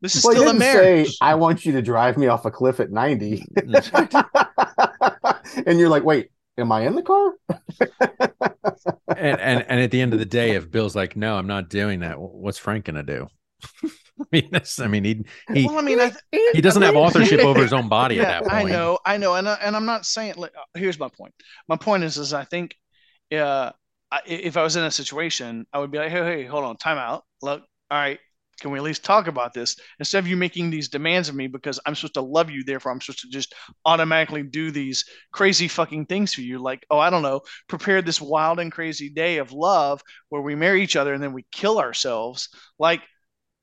This is Well, still a didn't marriage. say, "I want you to drive me off a cliff at 90. and you're like, "Wait, am I in the car?" and, and and at the end of the day, if Bill's like, no, I'm not doing that, what's Frank gonna do? I mean, that's, I mean, he he well, I mean, I, he doesn't have authorship over his own body yeah, at that point. I know, I know, and I, and I'm not saying. Like, uh, here's my point. My point is, is I think, uh, I, if I was in a situation, I would be like, hey, hey, hold on, time out. Look, all right, can we at least talk about this instead of you making these demands of me because I'm supposed to love you, therefore I'm supposed to just automatically do these crazy fucking things for you, like, oh, I don't know, prepare this wild and crazy day of love where we marry each other and then we kill ourselves, like.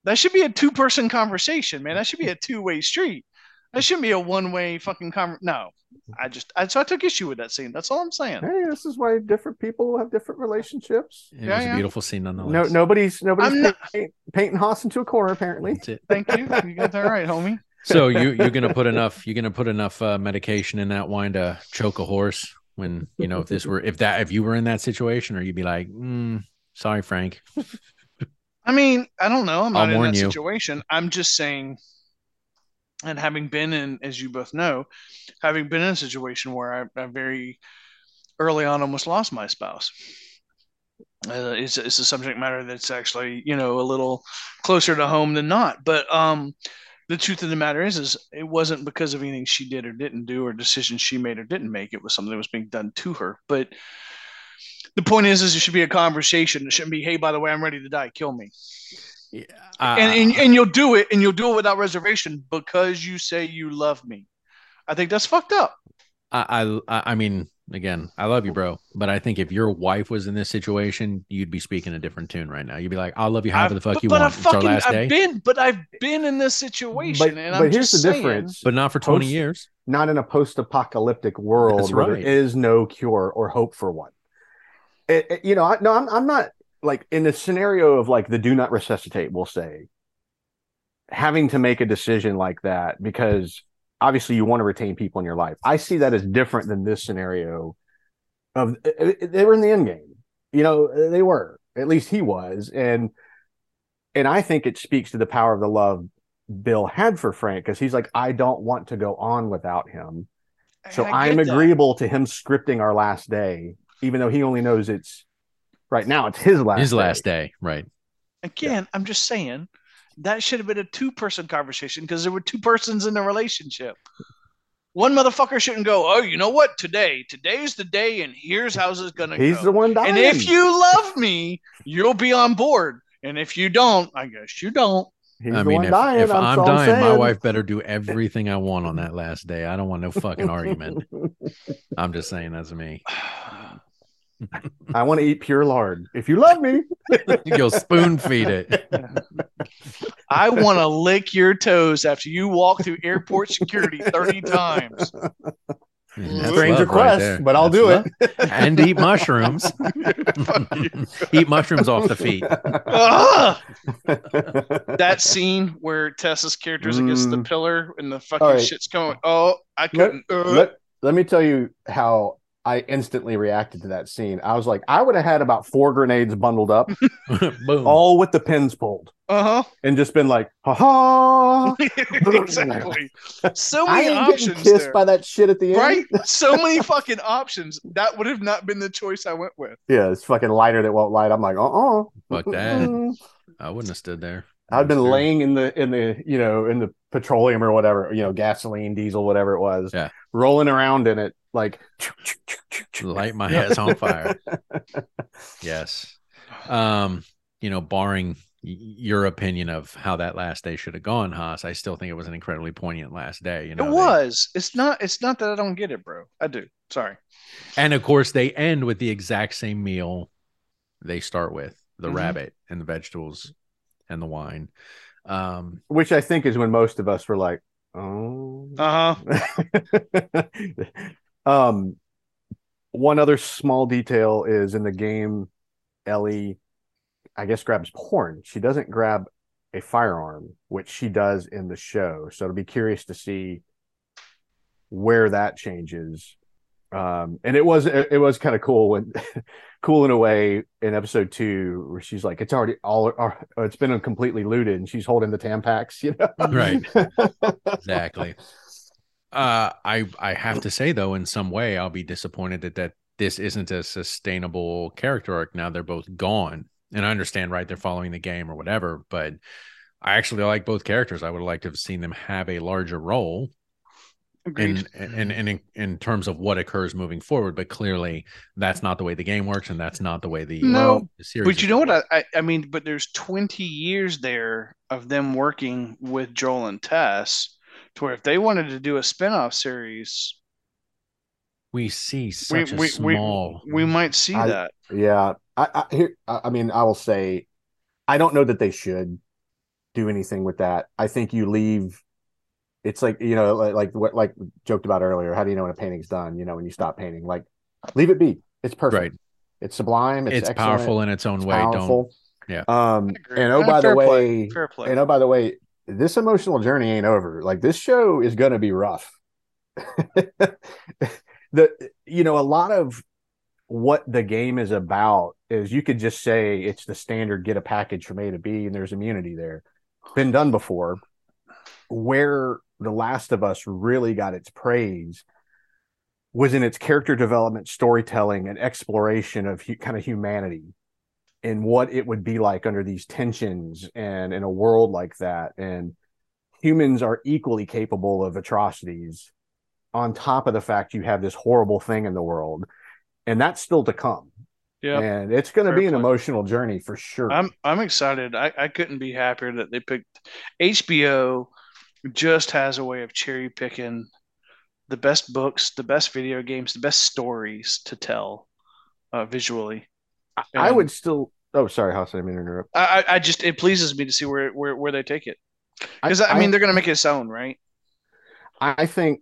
That should be a two-person conversation, man. That should be a two-way street. That shouldn't be a one-way fucking conver- No, I just I, so I took issue with that scene. That's all I'm saying. Hey, this is why different people have different relationships. It Yeah, was yeah. a beautiful scene No, nonetheless. nobody's nobody's I'm not- paint, painting Haas into a corner apparently. That's it. Thank you. You got that right, homie. So you you're gonna put enough you're gonna put enough uh, medication in that wine to choke a horse when you know if this were if that if you were in that situation or you'd be like, mm, sorry, Frank. I mean, I don't know. I'm not I'll in that you. situation. I'm just saying, and having been in, as you both know, having been in a situation where I, I very early on almost lost my spouse. Uh, it's, it's a subject matter that's actually, you know, a little closer to home than not. But um, the truth of the matter is, is it wasn't because of anything she did or didn't do or decisions she made or didn't make. It was something that was being done to her. But the point is, is it should be a conversation. It shouldn't be, hey, by the way, I'm ready to die. Kill me I- and, and and you'll do it and you'll do it without reservation because you say you love me i think that's fucked up I, I I mean, again, I love you, bro, but I think if your wife was in this situation, you'd be speaking a different tune right now. You'd be like, "I'll love you however the fuck but, you but want." I've It's our fucking last I've day, been but I've been in this situation But, and but I'm here's just the saying, difference. but not for twenty Post- years. not in a post-apocalyptic world That's where there is no cure or hope for one. It- it- you know, I, no, I'm, I'm not. Like in the scenario of like the do not resuscitate, we'll say, having to make a decision like that because obviously you want to retain people in your life. I see that as different than this scenario of eh, eh, eh, they were in the end game. You know, they were. At least he was. And and I think it speaks to the power of the love Bill had for Frank because he's like, I don't want to go on without him. So I'm get that. agreeable to him scripting our last day, even though he only knows it's right now it's his last His day. last day, right? Again, I'm just saying that should have been a two person conversation because there were two persons in the relationship. One motherfucker shouldn't go, oh, you know what? Today, today's the day, and here's how it's going to go. He's the one dying. and if you love me, you'll be on board. And if you don't, I guess you don't. He's I mean, if, dying, if I'm, I'm so dying, my wife better do everything I want on that last day. I don't want no fucking argument. I'm just saying that's me. I want to eat pure lard. If you love me, You'll spoon feed it. I want to lick your toes after you walk through airport security 30 times. That's strange request, there. but I'll That's do it. and eat mushrooms. Eat mushrooms off the feet. Ugh! that scene where Tessa's character's against the Mm. pillar and the fucking All right. shit's going, oh, I couldn't. uh, let, let me tell you how I instantly reacted to that scene. I was like, I would have had about four grenades bundled up, Boom. all with the pins pulled, uh and just been like, ha ha. exactly. So many ain't options. kissed there. by that shit at the end. Right? So many fucking options. That would have not been the choice I went with. Yeah, it's fucking lighter that won't light. I'm like, uh uh Fuck that. I wouldn't have stood there. I'd been That's laying in the in the you know in the petroleum or whatever you know gasoline diesel whatever it was Yeah. rolling around in it like light my ass on fire. Yes. Um, you know, barring your opinion of how that last day should have gone, Haas, I still think it was an incredibly poignant last day. You know, it they- was. It's not. It's not that I don't get it, bro. I do. Sorry. and of course they end with the exact same meal they start with the Mhm. rabbit and the vegetables and the wine. Um, which I think is when most of us were like oh Uh huh. um one other small detail is in the game Ellie I guess grabs porn she doesn't grab a firearm which she does in the show so it'll be curious to see where that changes um and it was it, it was kind of cool when cool in a way in episode two where she's like it's already all or, it's been completely looted and she's holding the tampax you know Right. exactly. Uh, I I have to say though, in some way, I'll be disappointed that that this isn't a sustainable character arc. Now they're both gone, and I understand, right? They're following the game or whatever, but I actually like both characters. I would like to have seen them have a larger role Agreed. in in in in, in terms of what occurs moving forward. But clearly, that's not the way the game works, and that's not the way the No, the series. But you know what? I, I I mean, but there's 20 years there of them working with Joel and Tess, to where if they wanted to do a spinoff series, we see we such we, a small. we we might see I- that. Yeah, I, I here. I I mean, I will say, I don't know that they should do anything with that. I think you leave. It's like you know, like, like what like joked about earlier. How do you know when a painting's done? You know, when you stop painting, like leave it be. It's perfect. Right. It's sublime. It's, it's powerful in its own it's way. Don't powerful. yeah. Um. And oh, by the fair play, way, fair play. and oh, by the way, this emotional journey ain't over. Like this show is going to be rough. the you know a lot of what the game is about is you could just say it's the standard get a package from A to B and there's immunity there. Been done before. Where The Last of Us really got its praise was in its character development, storytelling, and exploration of hu- kind of humanity and what it would be like under these tensions and in a world like that. And humans are equally capable of atrocities on top of the fact you have this horrible thing in the world. And that's still to come. yeah, And it's going to be an play. emotional journey for sure. I'm I'm excited. I, I couldn't be happier that they picked HBO. Just has a way of cherry picking the best books, the best video games, the best stories to tell uh, visually. I would still. Oh, sorry. I didn't mean interrupt. I, I I just it pleases me to see where where, where they take it because I, mean they're going to make it its own, right? I think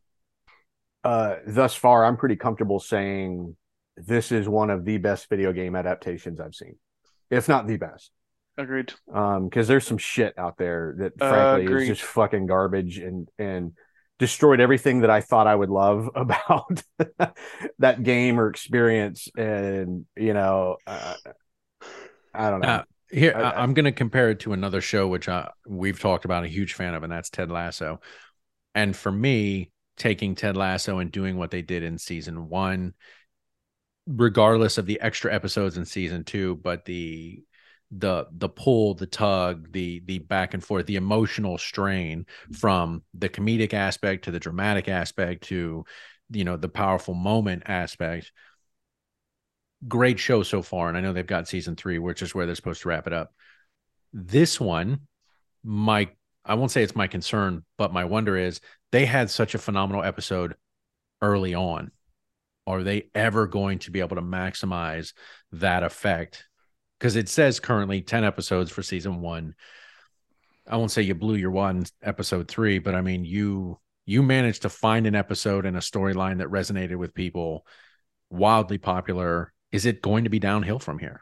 uh, thus far, I'm pretty comfortable saying this is one of the best video game adaptations I've seen. if not the best. Agreed. Um, because there's some shit out there that Uh, frankly agreed. is just fucking garbage and and destroyed everything that I thought I would love about that game or experience. And you know, uh, I don't know. Uh, here, I- I'm going to compare it to another show which I, we've talked about. A huge fan of, and that's Ted Lasso. And for me, taking Ted Lasso and doing what they did in season one, regardless of the extra episodes in season two, but the the the pull, the tug, the the back and forth, the emotional strain from the comedic aspect to the dramatic aspect to you know the powerful moment aspect. Great show so far and i know they've got season three which is where they're supposed to wrap it up. This one my i won't say it's my concern but my wonder is they had such a phenomenal episode early on. Are they ever going to be able to maximize that effect because it says currently 10 episodes for season one. I won't say you blew your one episode three but i mean you you managed to find an episode and a storyline that resonated with people wildly popular. Is it going to be downhill from here?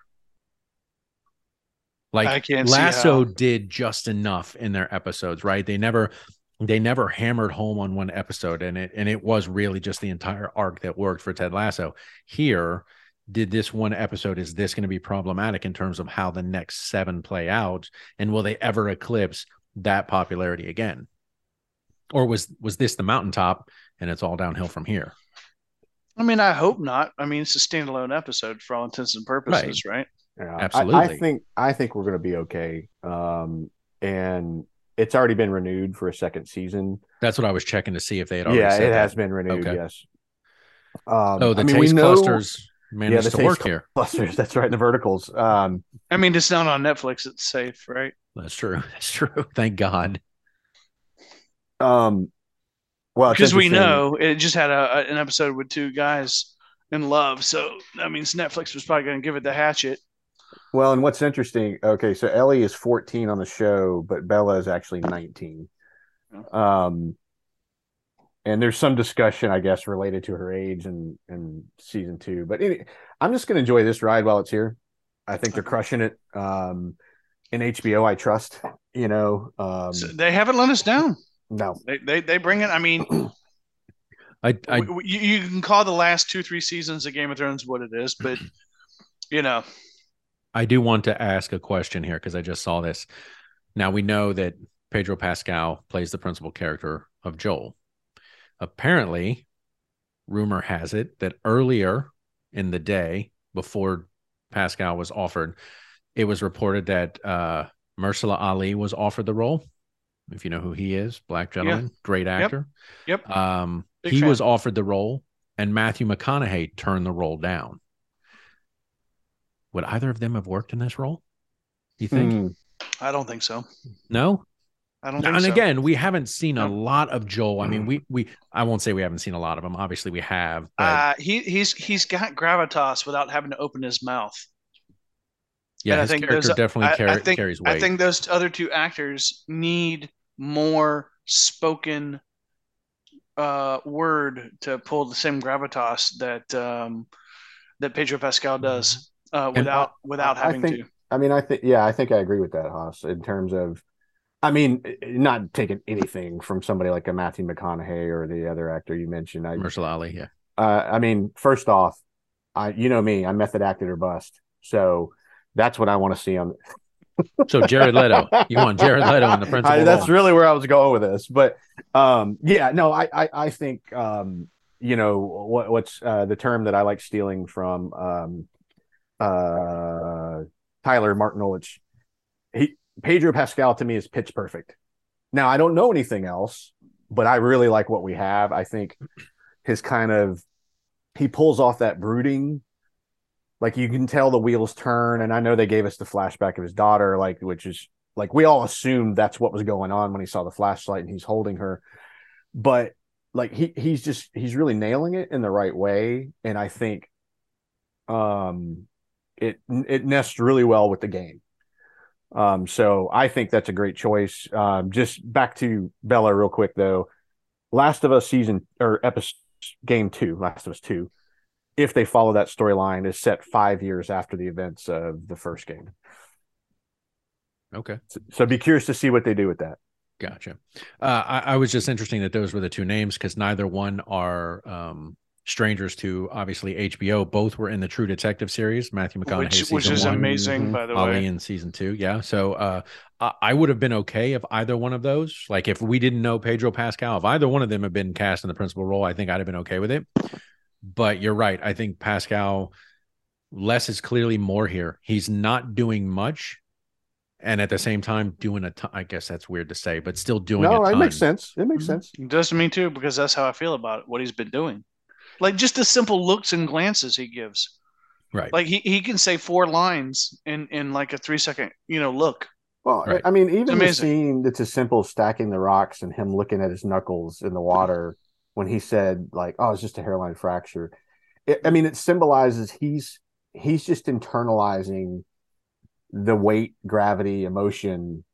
Like I can't see lasso did just enough in their episodes right? They never they never hammered home on one episode and it and it was really just the entire arc that worked for ted lasso. Here did this one episode is this going to be problematic in terms of how the next seven play out and will they ever eclipse that popularity again or was was this the mountaintop and it's all downhill from here I mean, I hope not. I mean, it's a standalone episode for all intents and purposes, right? Yeah, I- Absolutely. I, think I think we're going to be okay. Um, and it's already been renewed for a second season. that's what i was checking to see if they had already Yeah, said it that. has been renewed. Okay. Yes. Um, oh the I mean, we taste know clusters managed the to work here clusters. That's right. In the verticals. Um, I mean, it's not on Netflix. It's safe, right? that's true that's true thank god um, well, Because we know it just had a, a- an episode with two guys in love. So that means Netflix was probably going to give it the hatchet. Well, and what's interesting, okay, so Ellie is 14 on the show, but Bella is actually 19. Um, and there's some discussion, I guess, related to her age and and season two. But any, I'm just going to enjoy this ride while it's here. I think they're crushing it. Um, in HBO, I trust. You know, um, So they haven't let us down. no, They, they, they bring it. I mean, I you, you can call the last two, three seasons of Game of Thrones what it is, but, you know, I do want to ask a question here because I just saw this. Now we know that Pedro Pascal plays the principal character of Joel. Apparently, rumor has it that earlier in the day, before Pascal was offered, it was reported that uh Mersala Ali was offered the role. If you know who he is, black gentleman, great actor. Yep. Um, Big he fan. was offered the role, and Matthew McConaughey turned the role down. Would either of them have worked in this role? You think? Hmm. I don't think so. No. I don't And so. again, we haven't seen a lot of Joel. I mean, we we I won't say we haven't seen a lot of him. Obviously, we have. But uh, he he's he's got gravitas without having to open his mouth. yeah, and I his think character those- definitely I- I think- carries weight. I think those other two actors need more spoken uh, word to pull the same gravitas that um, that Pedro Pascal does uh, without without I- I having think- to. I mean, I think, yeah, I think I agree with that, Haas, in terms of, I mean, not taking anything from somebody like a Matthew McConaughey or the other actor you mentioned. I, Marshall Ali. Yeah. uh, I mean, first off, I, you know me, I'm method acted or bust. So that's what I want to see on. So Jared Leto, you want Jared Leto in the principal I, that's role? really where I was going with this, but um, yeah, no, I, I, I think um, you know what, what's uh, the term that I like stealing from um, uh, Tyler Martin. He Pedro Pascal to me is pitch perfect. Now I don't know anything else, but I really like what we have. I think his kind of he pulls off that brooding like you can tell the wheels turn and i know they gave us the flashback of his daughter like which is like we all assumed that's what was going on when he saw the flashlight and he's holding her but like he he's just he's really nailing it in the right way and i think um it it nests really well with the game um so i think that's a great choice um just back to bella real quick though last of us season or episode game two last of us two if they follow that storyline, is set five years after the events of the first game. Okay. So, so be curious to see what they do with that. Gotcha. Uh, I, I was just interesting that those were the two names because neither one are um, strangers to obviously HBO. Both were in the True Detective series. Matthew McConaughey, which, which is one, amazing, Mhm. by the Ali way. in season two. Yeah. So uh, I, I would have been okay if either one of those, like if we didn't know Pedro Pascal, if either one of them had been cast in the principal role, I think I'd have been okay with it. But you're right. I think Pascal, less is clearly more here. He's not doing much. And at the same time, doing a ton. I guess that's weird to say, but still doing no, a it makes sense. It makes Mhm. sense. It does to me too, because that's how I feel about it, what he's been doing. Like just the simple looks and glances he gives. Right. Like he, he can say four lines in, in like a three second, you know, look. Well, Right. I mean, even the scene that's as simple as stacking the rocks and him looking at his knuckles in the water when he said, like, "Oh, it's just a hairline fracture." It, I mean, it symbolizes he's he's just internalizing the weight, gravity, emotion.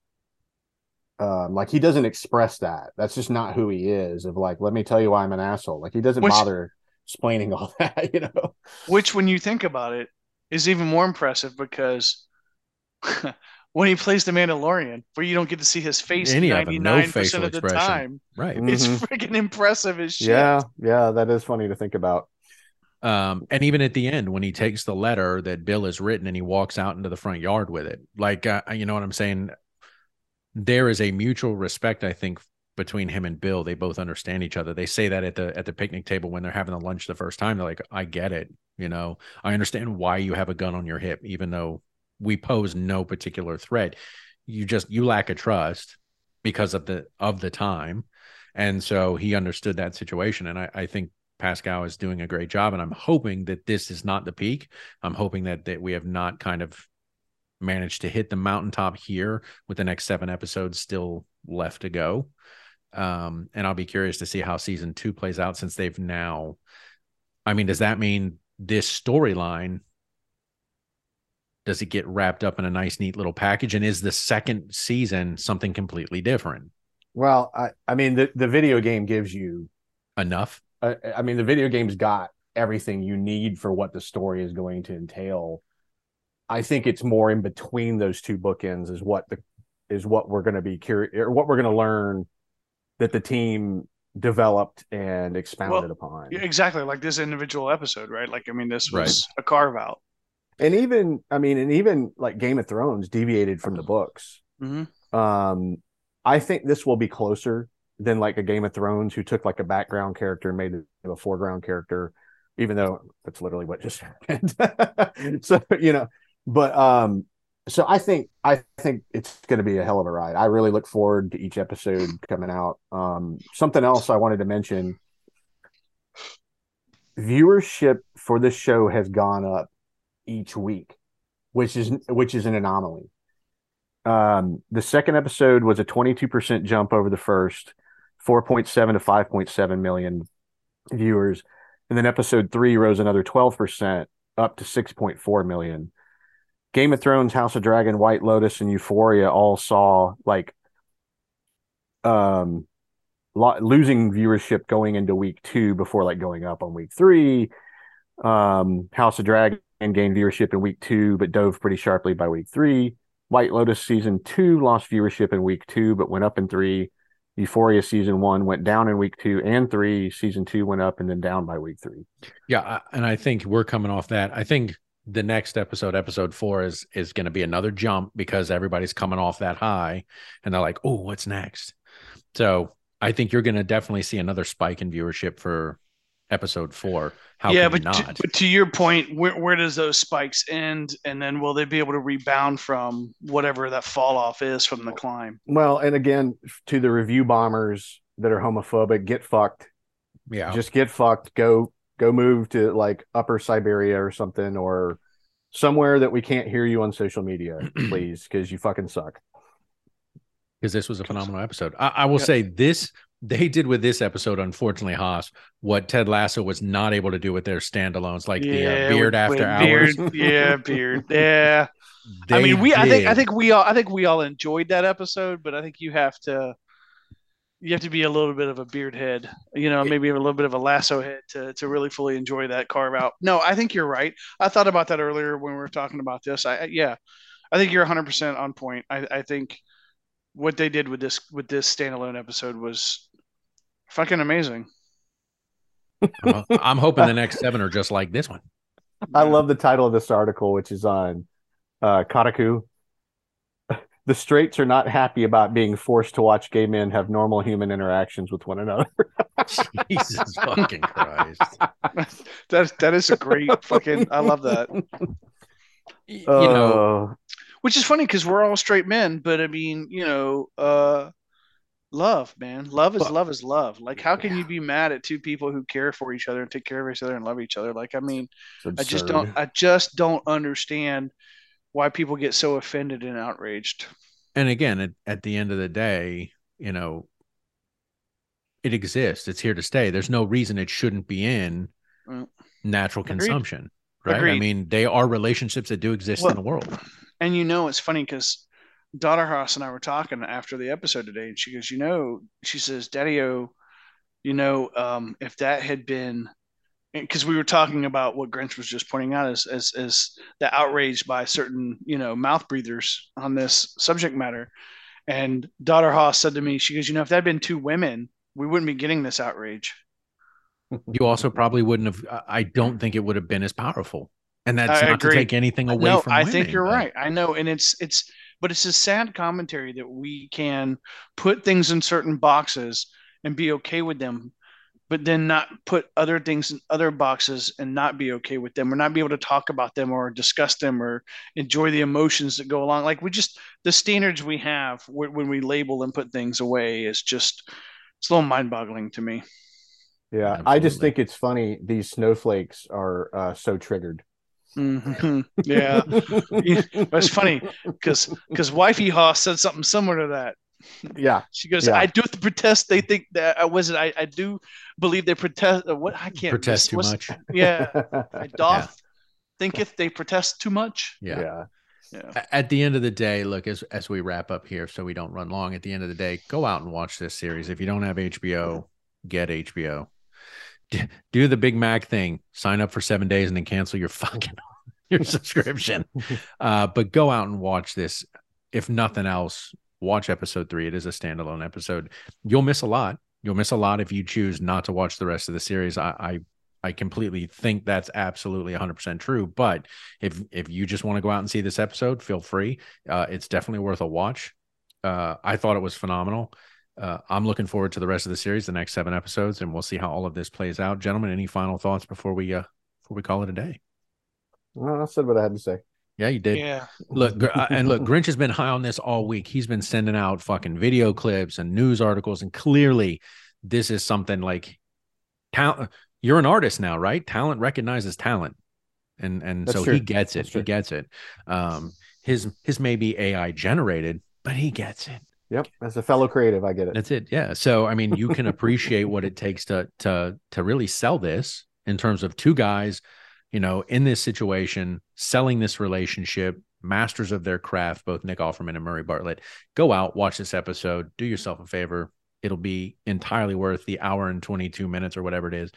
Um, like he doesn't express that. That's just not who he is. Of like, let me tell you why I'm an asshole. Like he doesn't Which- bother explaining all that. You know. Which when you think about it is even more impressive because when he plays the Mandalorian, where you don't get to see his face Any of ninety no nine facial percent of the expression. time. right. It's Mhm. freaking impressive as shit. Yeah, yeah, that is funny to think about. Um, and even at the end, when he takes the letter that Bill has written and he walks out into the front yard with it, like, uh, you know what I'm saying? There is a mutual respect, I think, between him and Bill. They both understand each other. They say that at the at the picnic table when they're having the lunch the first time. They're like, "I get it. You know, I understand why you have a gun on your hip, even though we pose no particular threat. You just you lack a trust because of the of the time." And so he understood that situation, and I, I think Pascal is doing a great job, and I'm hoping that this is not the peak. I'm hoping that that we have not kind of managed to hit the mountaintop here with the next seven episodes still left to go. Um, and I'll be curious to see how season two plays out since they've now. I mean, does that mean this storyline? Does it get wrapped up in a nice, neat little package? And is the second season something completely different? Well, I, I mean, the, the video game gives you Enough? uh, I mean, the video game's got everything you need for what the story is going to entail. I think it's more in between those two bookends is what the is what we're going to be curious or what we're going to learn that the team developed and expounded Well, upon. Exactly. Like this individual episode, right? Like I mean, this was a carve out. And even I mean, and even like Game of Thrones deviated from the books. hmm Um, I think this will be closer than like a Game of Thrones who took like a background character and made it a foreground character, even though that's literally what just happened. so you know, but um, so I think I think it's going to be a hell of a ride. I really look forward to each episode coming out. Um, something else I wanted to mention: viewership for this show has gone up each week, which is which is an anomaly. Um, the second episode was a 22% jump over the first, 4.7 to 5.7 million viewers. And then episode three rose another 12% up to 6.4 million. Game of Thrones, House of Dragon, White Lotus, and Euphoria all saw like um lo- losing viewership going into week two before like going up on week three. Um, House of Dragon gained viewership in week two, but dove pretty sharply by week three. White Lotus season two lost viewership in week two, but went up in three. Euphoria season one went down in week two and three. Season two went up and then down by week three. Yeah, and I think we're coming off that. I think the next episode, episode four, is is going to be another jump because everybody's coming off that high, and they're like, "Oh, what's next?" So I think you're going to definitely see another spike in viewership for episode four. How yeah, but you to, but to your point, where where does those spikes end, and then will they be able to rebound from whatever that fall off is from the climb? Well, and again, to the review bombers that are homophobic, get fucked. yeah, Just get fucked. Go go move to like upper Siberia or something or somewhere that we can't hear you on social media, please, because you fucking suck. because this was a phenomenal episode. I, I will Yeah. say this: they did with this episode, unfortunately, Haas, what Ted Lasso was not able to do with their standalones, like the uh, beard with- after with hours. Beard, yeah, beard. Yeah. I mean, we. I think. I think we all. I think we all enjoyed that episode, but I think you have to. You have to be a little bit of a beard head, you know, maybe a little bit of a lasso head to to really fully enjoy that carve out. No, I think you're right. I thought about that earlier when we were talking about this. I yeah, I think you're 100 percent on point. I, I think what they did with this with this standalone episode was fucking amazing. Well, I'm hoping the next seven are just like this one. I love the title of this article, which is on uh, Kotaku. The straights are not happy about being forced to watch gay men have normal human interactions with one another. Jesus fucking Christ. that that is a great fucking. I love that. You know, Uh, Which is funny because we're all straight men, but I mean, you know, uh, love, man, love is Well- love is love. Like, how can you be mad at two people who care for each other and take care of each other and love each other? Like, I mean, I just don't. I just don't understand why people get so offended and outraged. and again, at, at the end of the day, you know, it exists. It's here to stay. There's no reason it shouldn't be in natural Agreed. consumption. Right. I mean, they are relationships that do exist Well, in the world. And you know, it's funny because Daughter Haas and I were talking after the episode today, and she goes, "You know," she says, "Daddy O, you know, um, if that had been." Because we were talking about what Grinch was just pointing out as, as as the outrage by certain you know mouth breathers on this subject matter, and daughter Haas said to me, she goes, you know, if that had been two women, we wouldn't be getting this outrage. You also probably wouldn't have. I- don't think it would have been as powerful. And that's I not agree. to take anything away from. no, from. I think you're but- right. I know, and it's it's, but it's a sad commentary that we can put things in certain boxes and be okay with them, but then not put other things in other boxes and not be okay with them, or not be able to talk about them or discuss them or enjoy the emotions that go along. Like we just the standards we have when when we label and put things away is just it's a little mind-boggling to me. Yeah, I just think it's funny. These snowflakes are uh, so triggered. Mhm. Yeah, it's funny because because wifey Haas said something similar to that. Yeah, She goes, Yeah. I do protest. They think that I was it. I, I do believe they protest. uh, What I can't protest too what's- much. Yeah, I doth thinketh they protest too much. Yeah. yeah. Yeah, At the end of the day, look as as we wrap up here, so we don't run long. At the end of the day, go out and watch this series. If you don't have HBO, get HBO. D- Do the Big Mac thing. Sign up for seven days and then cancel your fucking your subscription. Uh, but go out and watch this. If nothing else, watch episode three. It is a standalone episode. You'll miss a lot. You'll miss a lot if you choose not to watch the rest of the series. I I, I completely think that's absolutely 100% true. But if if you just want to go out and see this episode, feel free. Uh, it's definitely worth a watch. Uh, I thought it was phenomenal. Uh, I'm looking forward to the rest of the series, the next seven episodes, and we'll see how all of this plays out. Gentlemen, any final thoughts before we uh before we call it a day? I said what I had to say. Yeah, you did. yeah. Look, and look, Grinch has been high on this all week. He's been sending out fucking video clips and news articles, and clearly, this is something like talent. You're an artist now, right? Talent recognizes talent, and and That's so true. he gets it. He gets it. Um, his his may be AI generated, but he gets it. Yep, as a fellow creative, I get it. That's it. Yeah. So I mean, you can appreciate what it takes to to to really sell this in terms of two guys, you know, in this situation, selling this relationship, masters of their craft, both Nick Offerman and Murray Bartlett. Go out, watch this episode, do yourself a favor. It'll be entirely worth the hour and 22 minutes or whatever it is.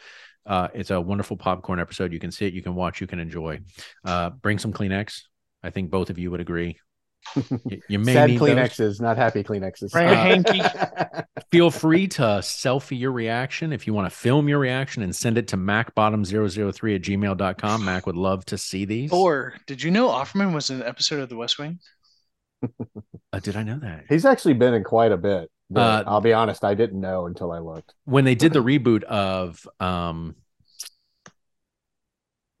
Uh, it's a wonderful popcorn episode. You can see it, you can watch, you can enjoy. Uh, bring some Kleenex. I think both of you would agree. You, you may Sad need those Kleenexes, not happy Kleenexes. Bring Uh, feel free to selfie your reaction if you want to film your reaction and send it to macbottom003 at gmail.com mac would love to see these Or did you know Offerman was in an episode of The West Wing? Uh, did i know that He's actually been in quite a bit. but Uh, I'll be honest, I didn't know until I looked. when they did the reboot of um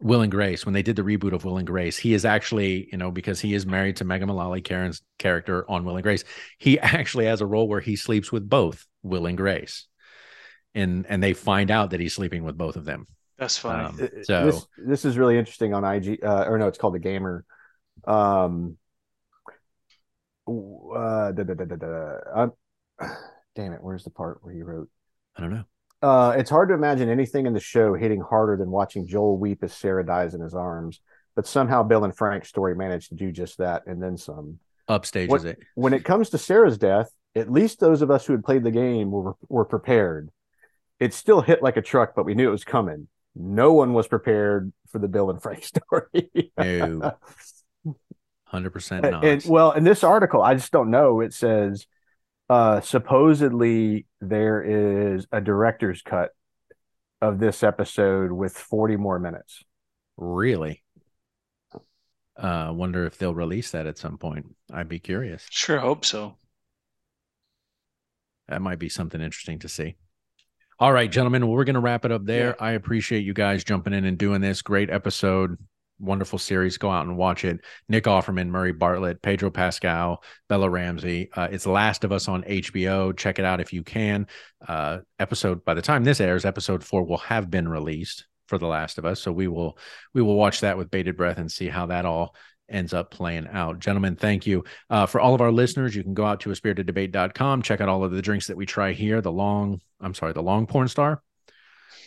will and grace when they did the reboot of will and grace he is actually you know because he is married to megan mullally karen's character on will and grace he actually has a role where he sleeps with both will and grace and and they find out that he's sleeping with both of them That's funny. Um, Uh, so this this is really interesting on IG, uh, or no, it's called the Gamer. Um, uh, da, da, da, da, da. Um, damn it, where's the part where he wrote? i don't know Uh, it's hard to imagine anything in the show hitting harder than watching Joel weep as Sarah dies in his arms. But somehow Bill and Frank's story managed to do just that and then some. upstages What- it When it comes to Sarah's death, at least those of us who had played the game were were prepared. It still hit like a truck, but we knew it was coming. No one was prepared for the Bill and Frank story. No. Hundred percent and, not. and well, in this article, I just don't know. It says uh supposedly there is a director's cut of this episode with 40 more minutes. really? Uh, wonder if they'll release that at some point. I'd be curious. Sure hope so. That might be something interesting to see. All right, gentlemen, well, we're going to wrap it up there. I appreciate you guys jumping in and doing this. Great episode. Wonderful series. Go out and watch it. Nick Offerman, Murray Bartlett, Pedro Pascal, Bella Ramsey. Uh, it's Last of Us on HBO. Check it out if you can. Uh, episode by the time this airs, episode four will have been released for The Last of Us. So we will we will watch that with bated breath and see how that all ends up playing out. Gentlemen, thank you. Uh, for all of our listeners, you can go out to a spiritedebate.com, check out all of the drinks that we try here. The long, I'm sorry, the long porn star.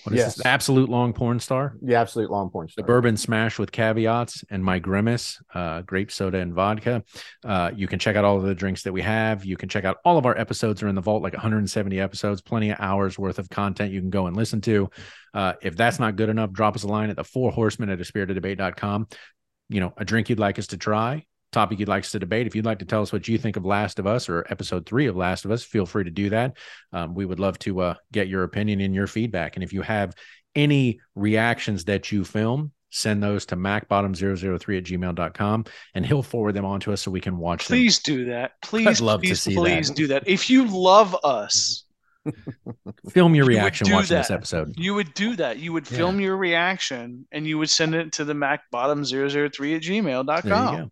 What is Yes. this? Absolut long porn star. The absolut long porn star. The bourbon smash with caveats and my grimace, uh, grape soda and vodka. Uh, you can check out all of the drinks that we have. You can check out all of our episodes are in the vault, like 170 episodes, plenty of hours worth of content you can go and listen to. Uh, if that's not good enough, drop us a line at the four horsemen at a spiritedebate.com. You know, a drink you'd like us to try, topic you'd like us to debate. If you'd like to tell us what you think of Last of Us or episode three of Last of Us, feel free to do that. Um, we would love to uh, get your opinion and your feedback. And if you have any reactions that you film, send those to macbottom003 at gmail.com and he'll forward them on to us so we can watch them. Please do that. Please, love to please, see please that. do that. If you love us, Film your reaction do watching this episode. you would do that. You would Yeah. film your reaction and you would send it to the macbottom003 at you gmail.com.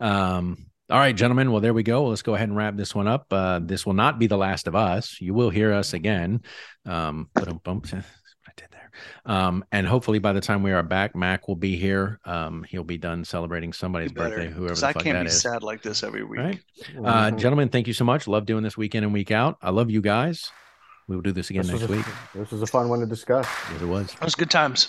go. Um, all right, gentlemen. Well, there we go. Let's go ahead and wrap this one up. Uh, this will not be the last of us. You will hear us again. Um, but. What I did there. Um, and hopefully by the time we are back, Mac will be here. Um, he'll be done celebrating somebody's birthday, whoever Because the I fuck can't that be is. sad like this every week. All right. Uh, Mhm. gentlemen, thank you so much. Love doing this week in and week out. I love you guys. We will do this again this, next a, week. this was a fun one to discuss. Yes, it was. It was good times.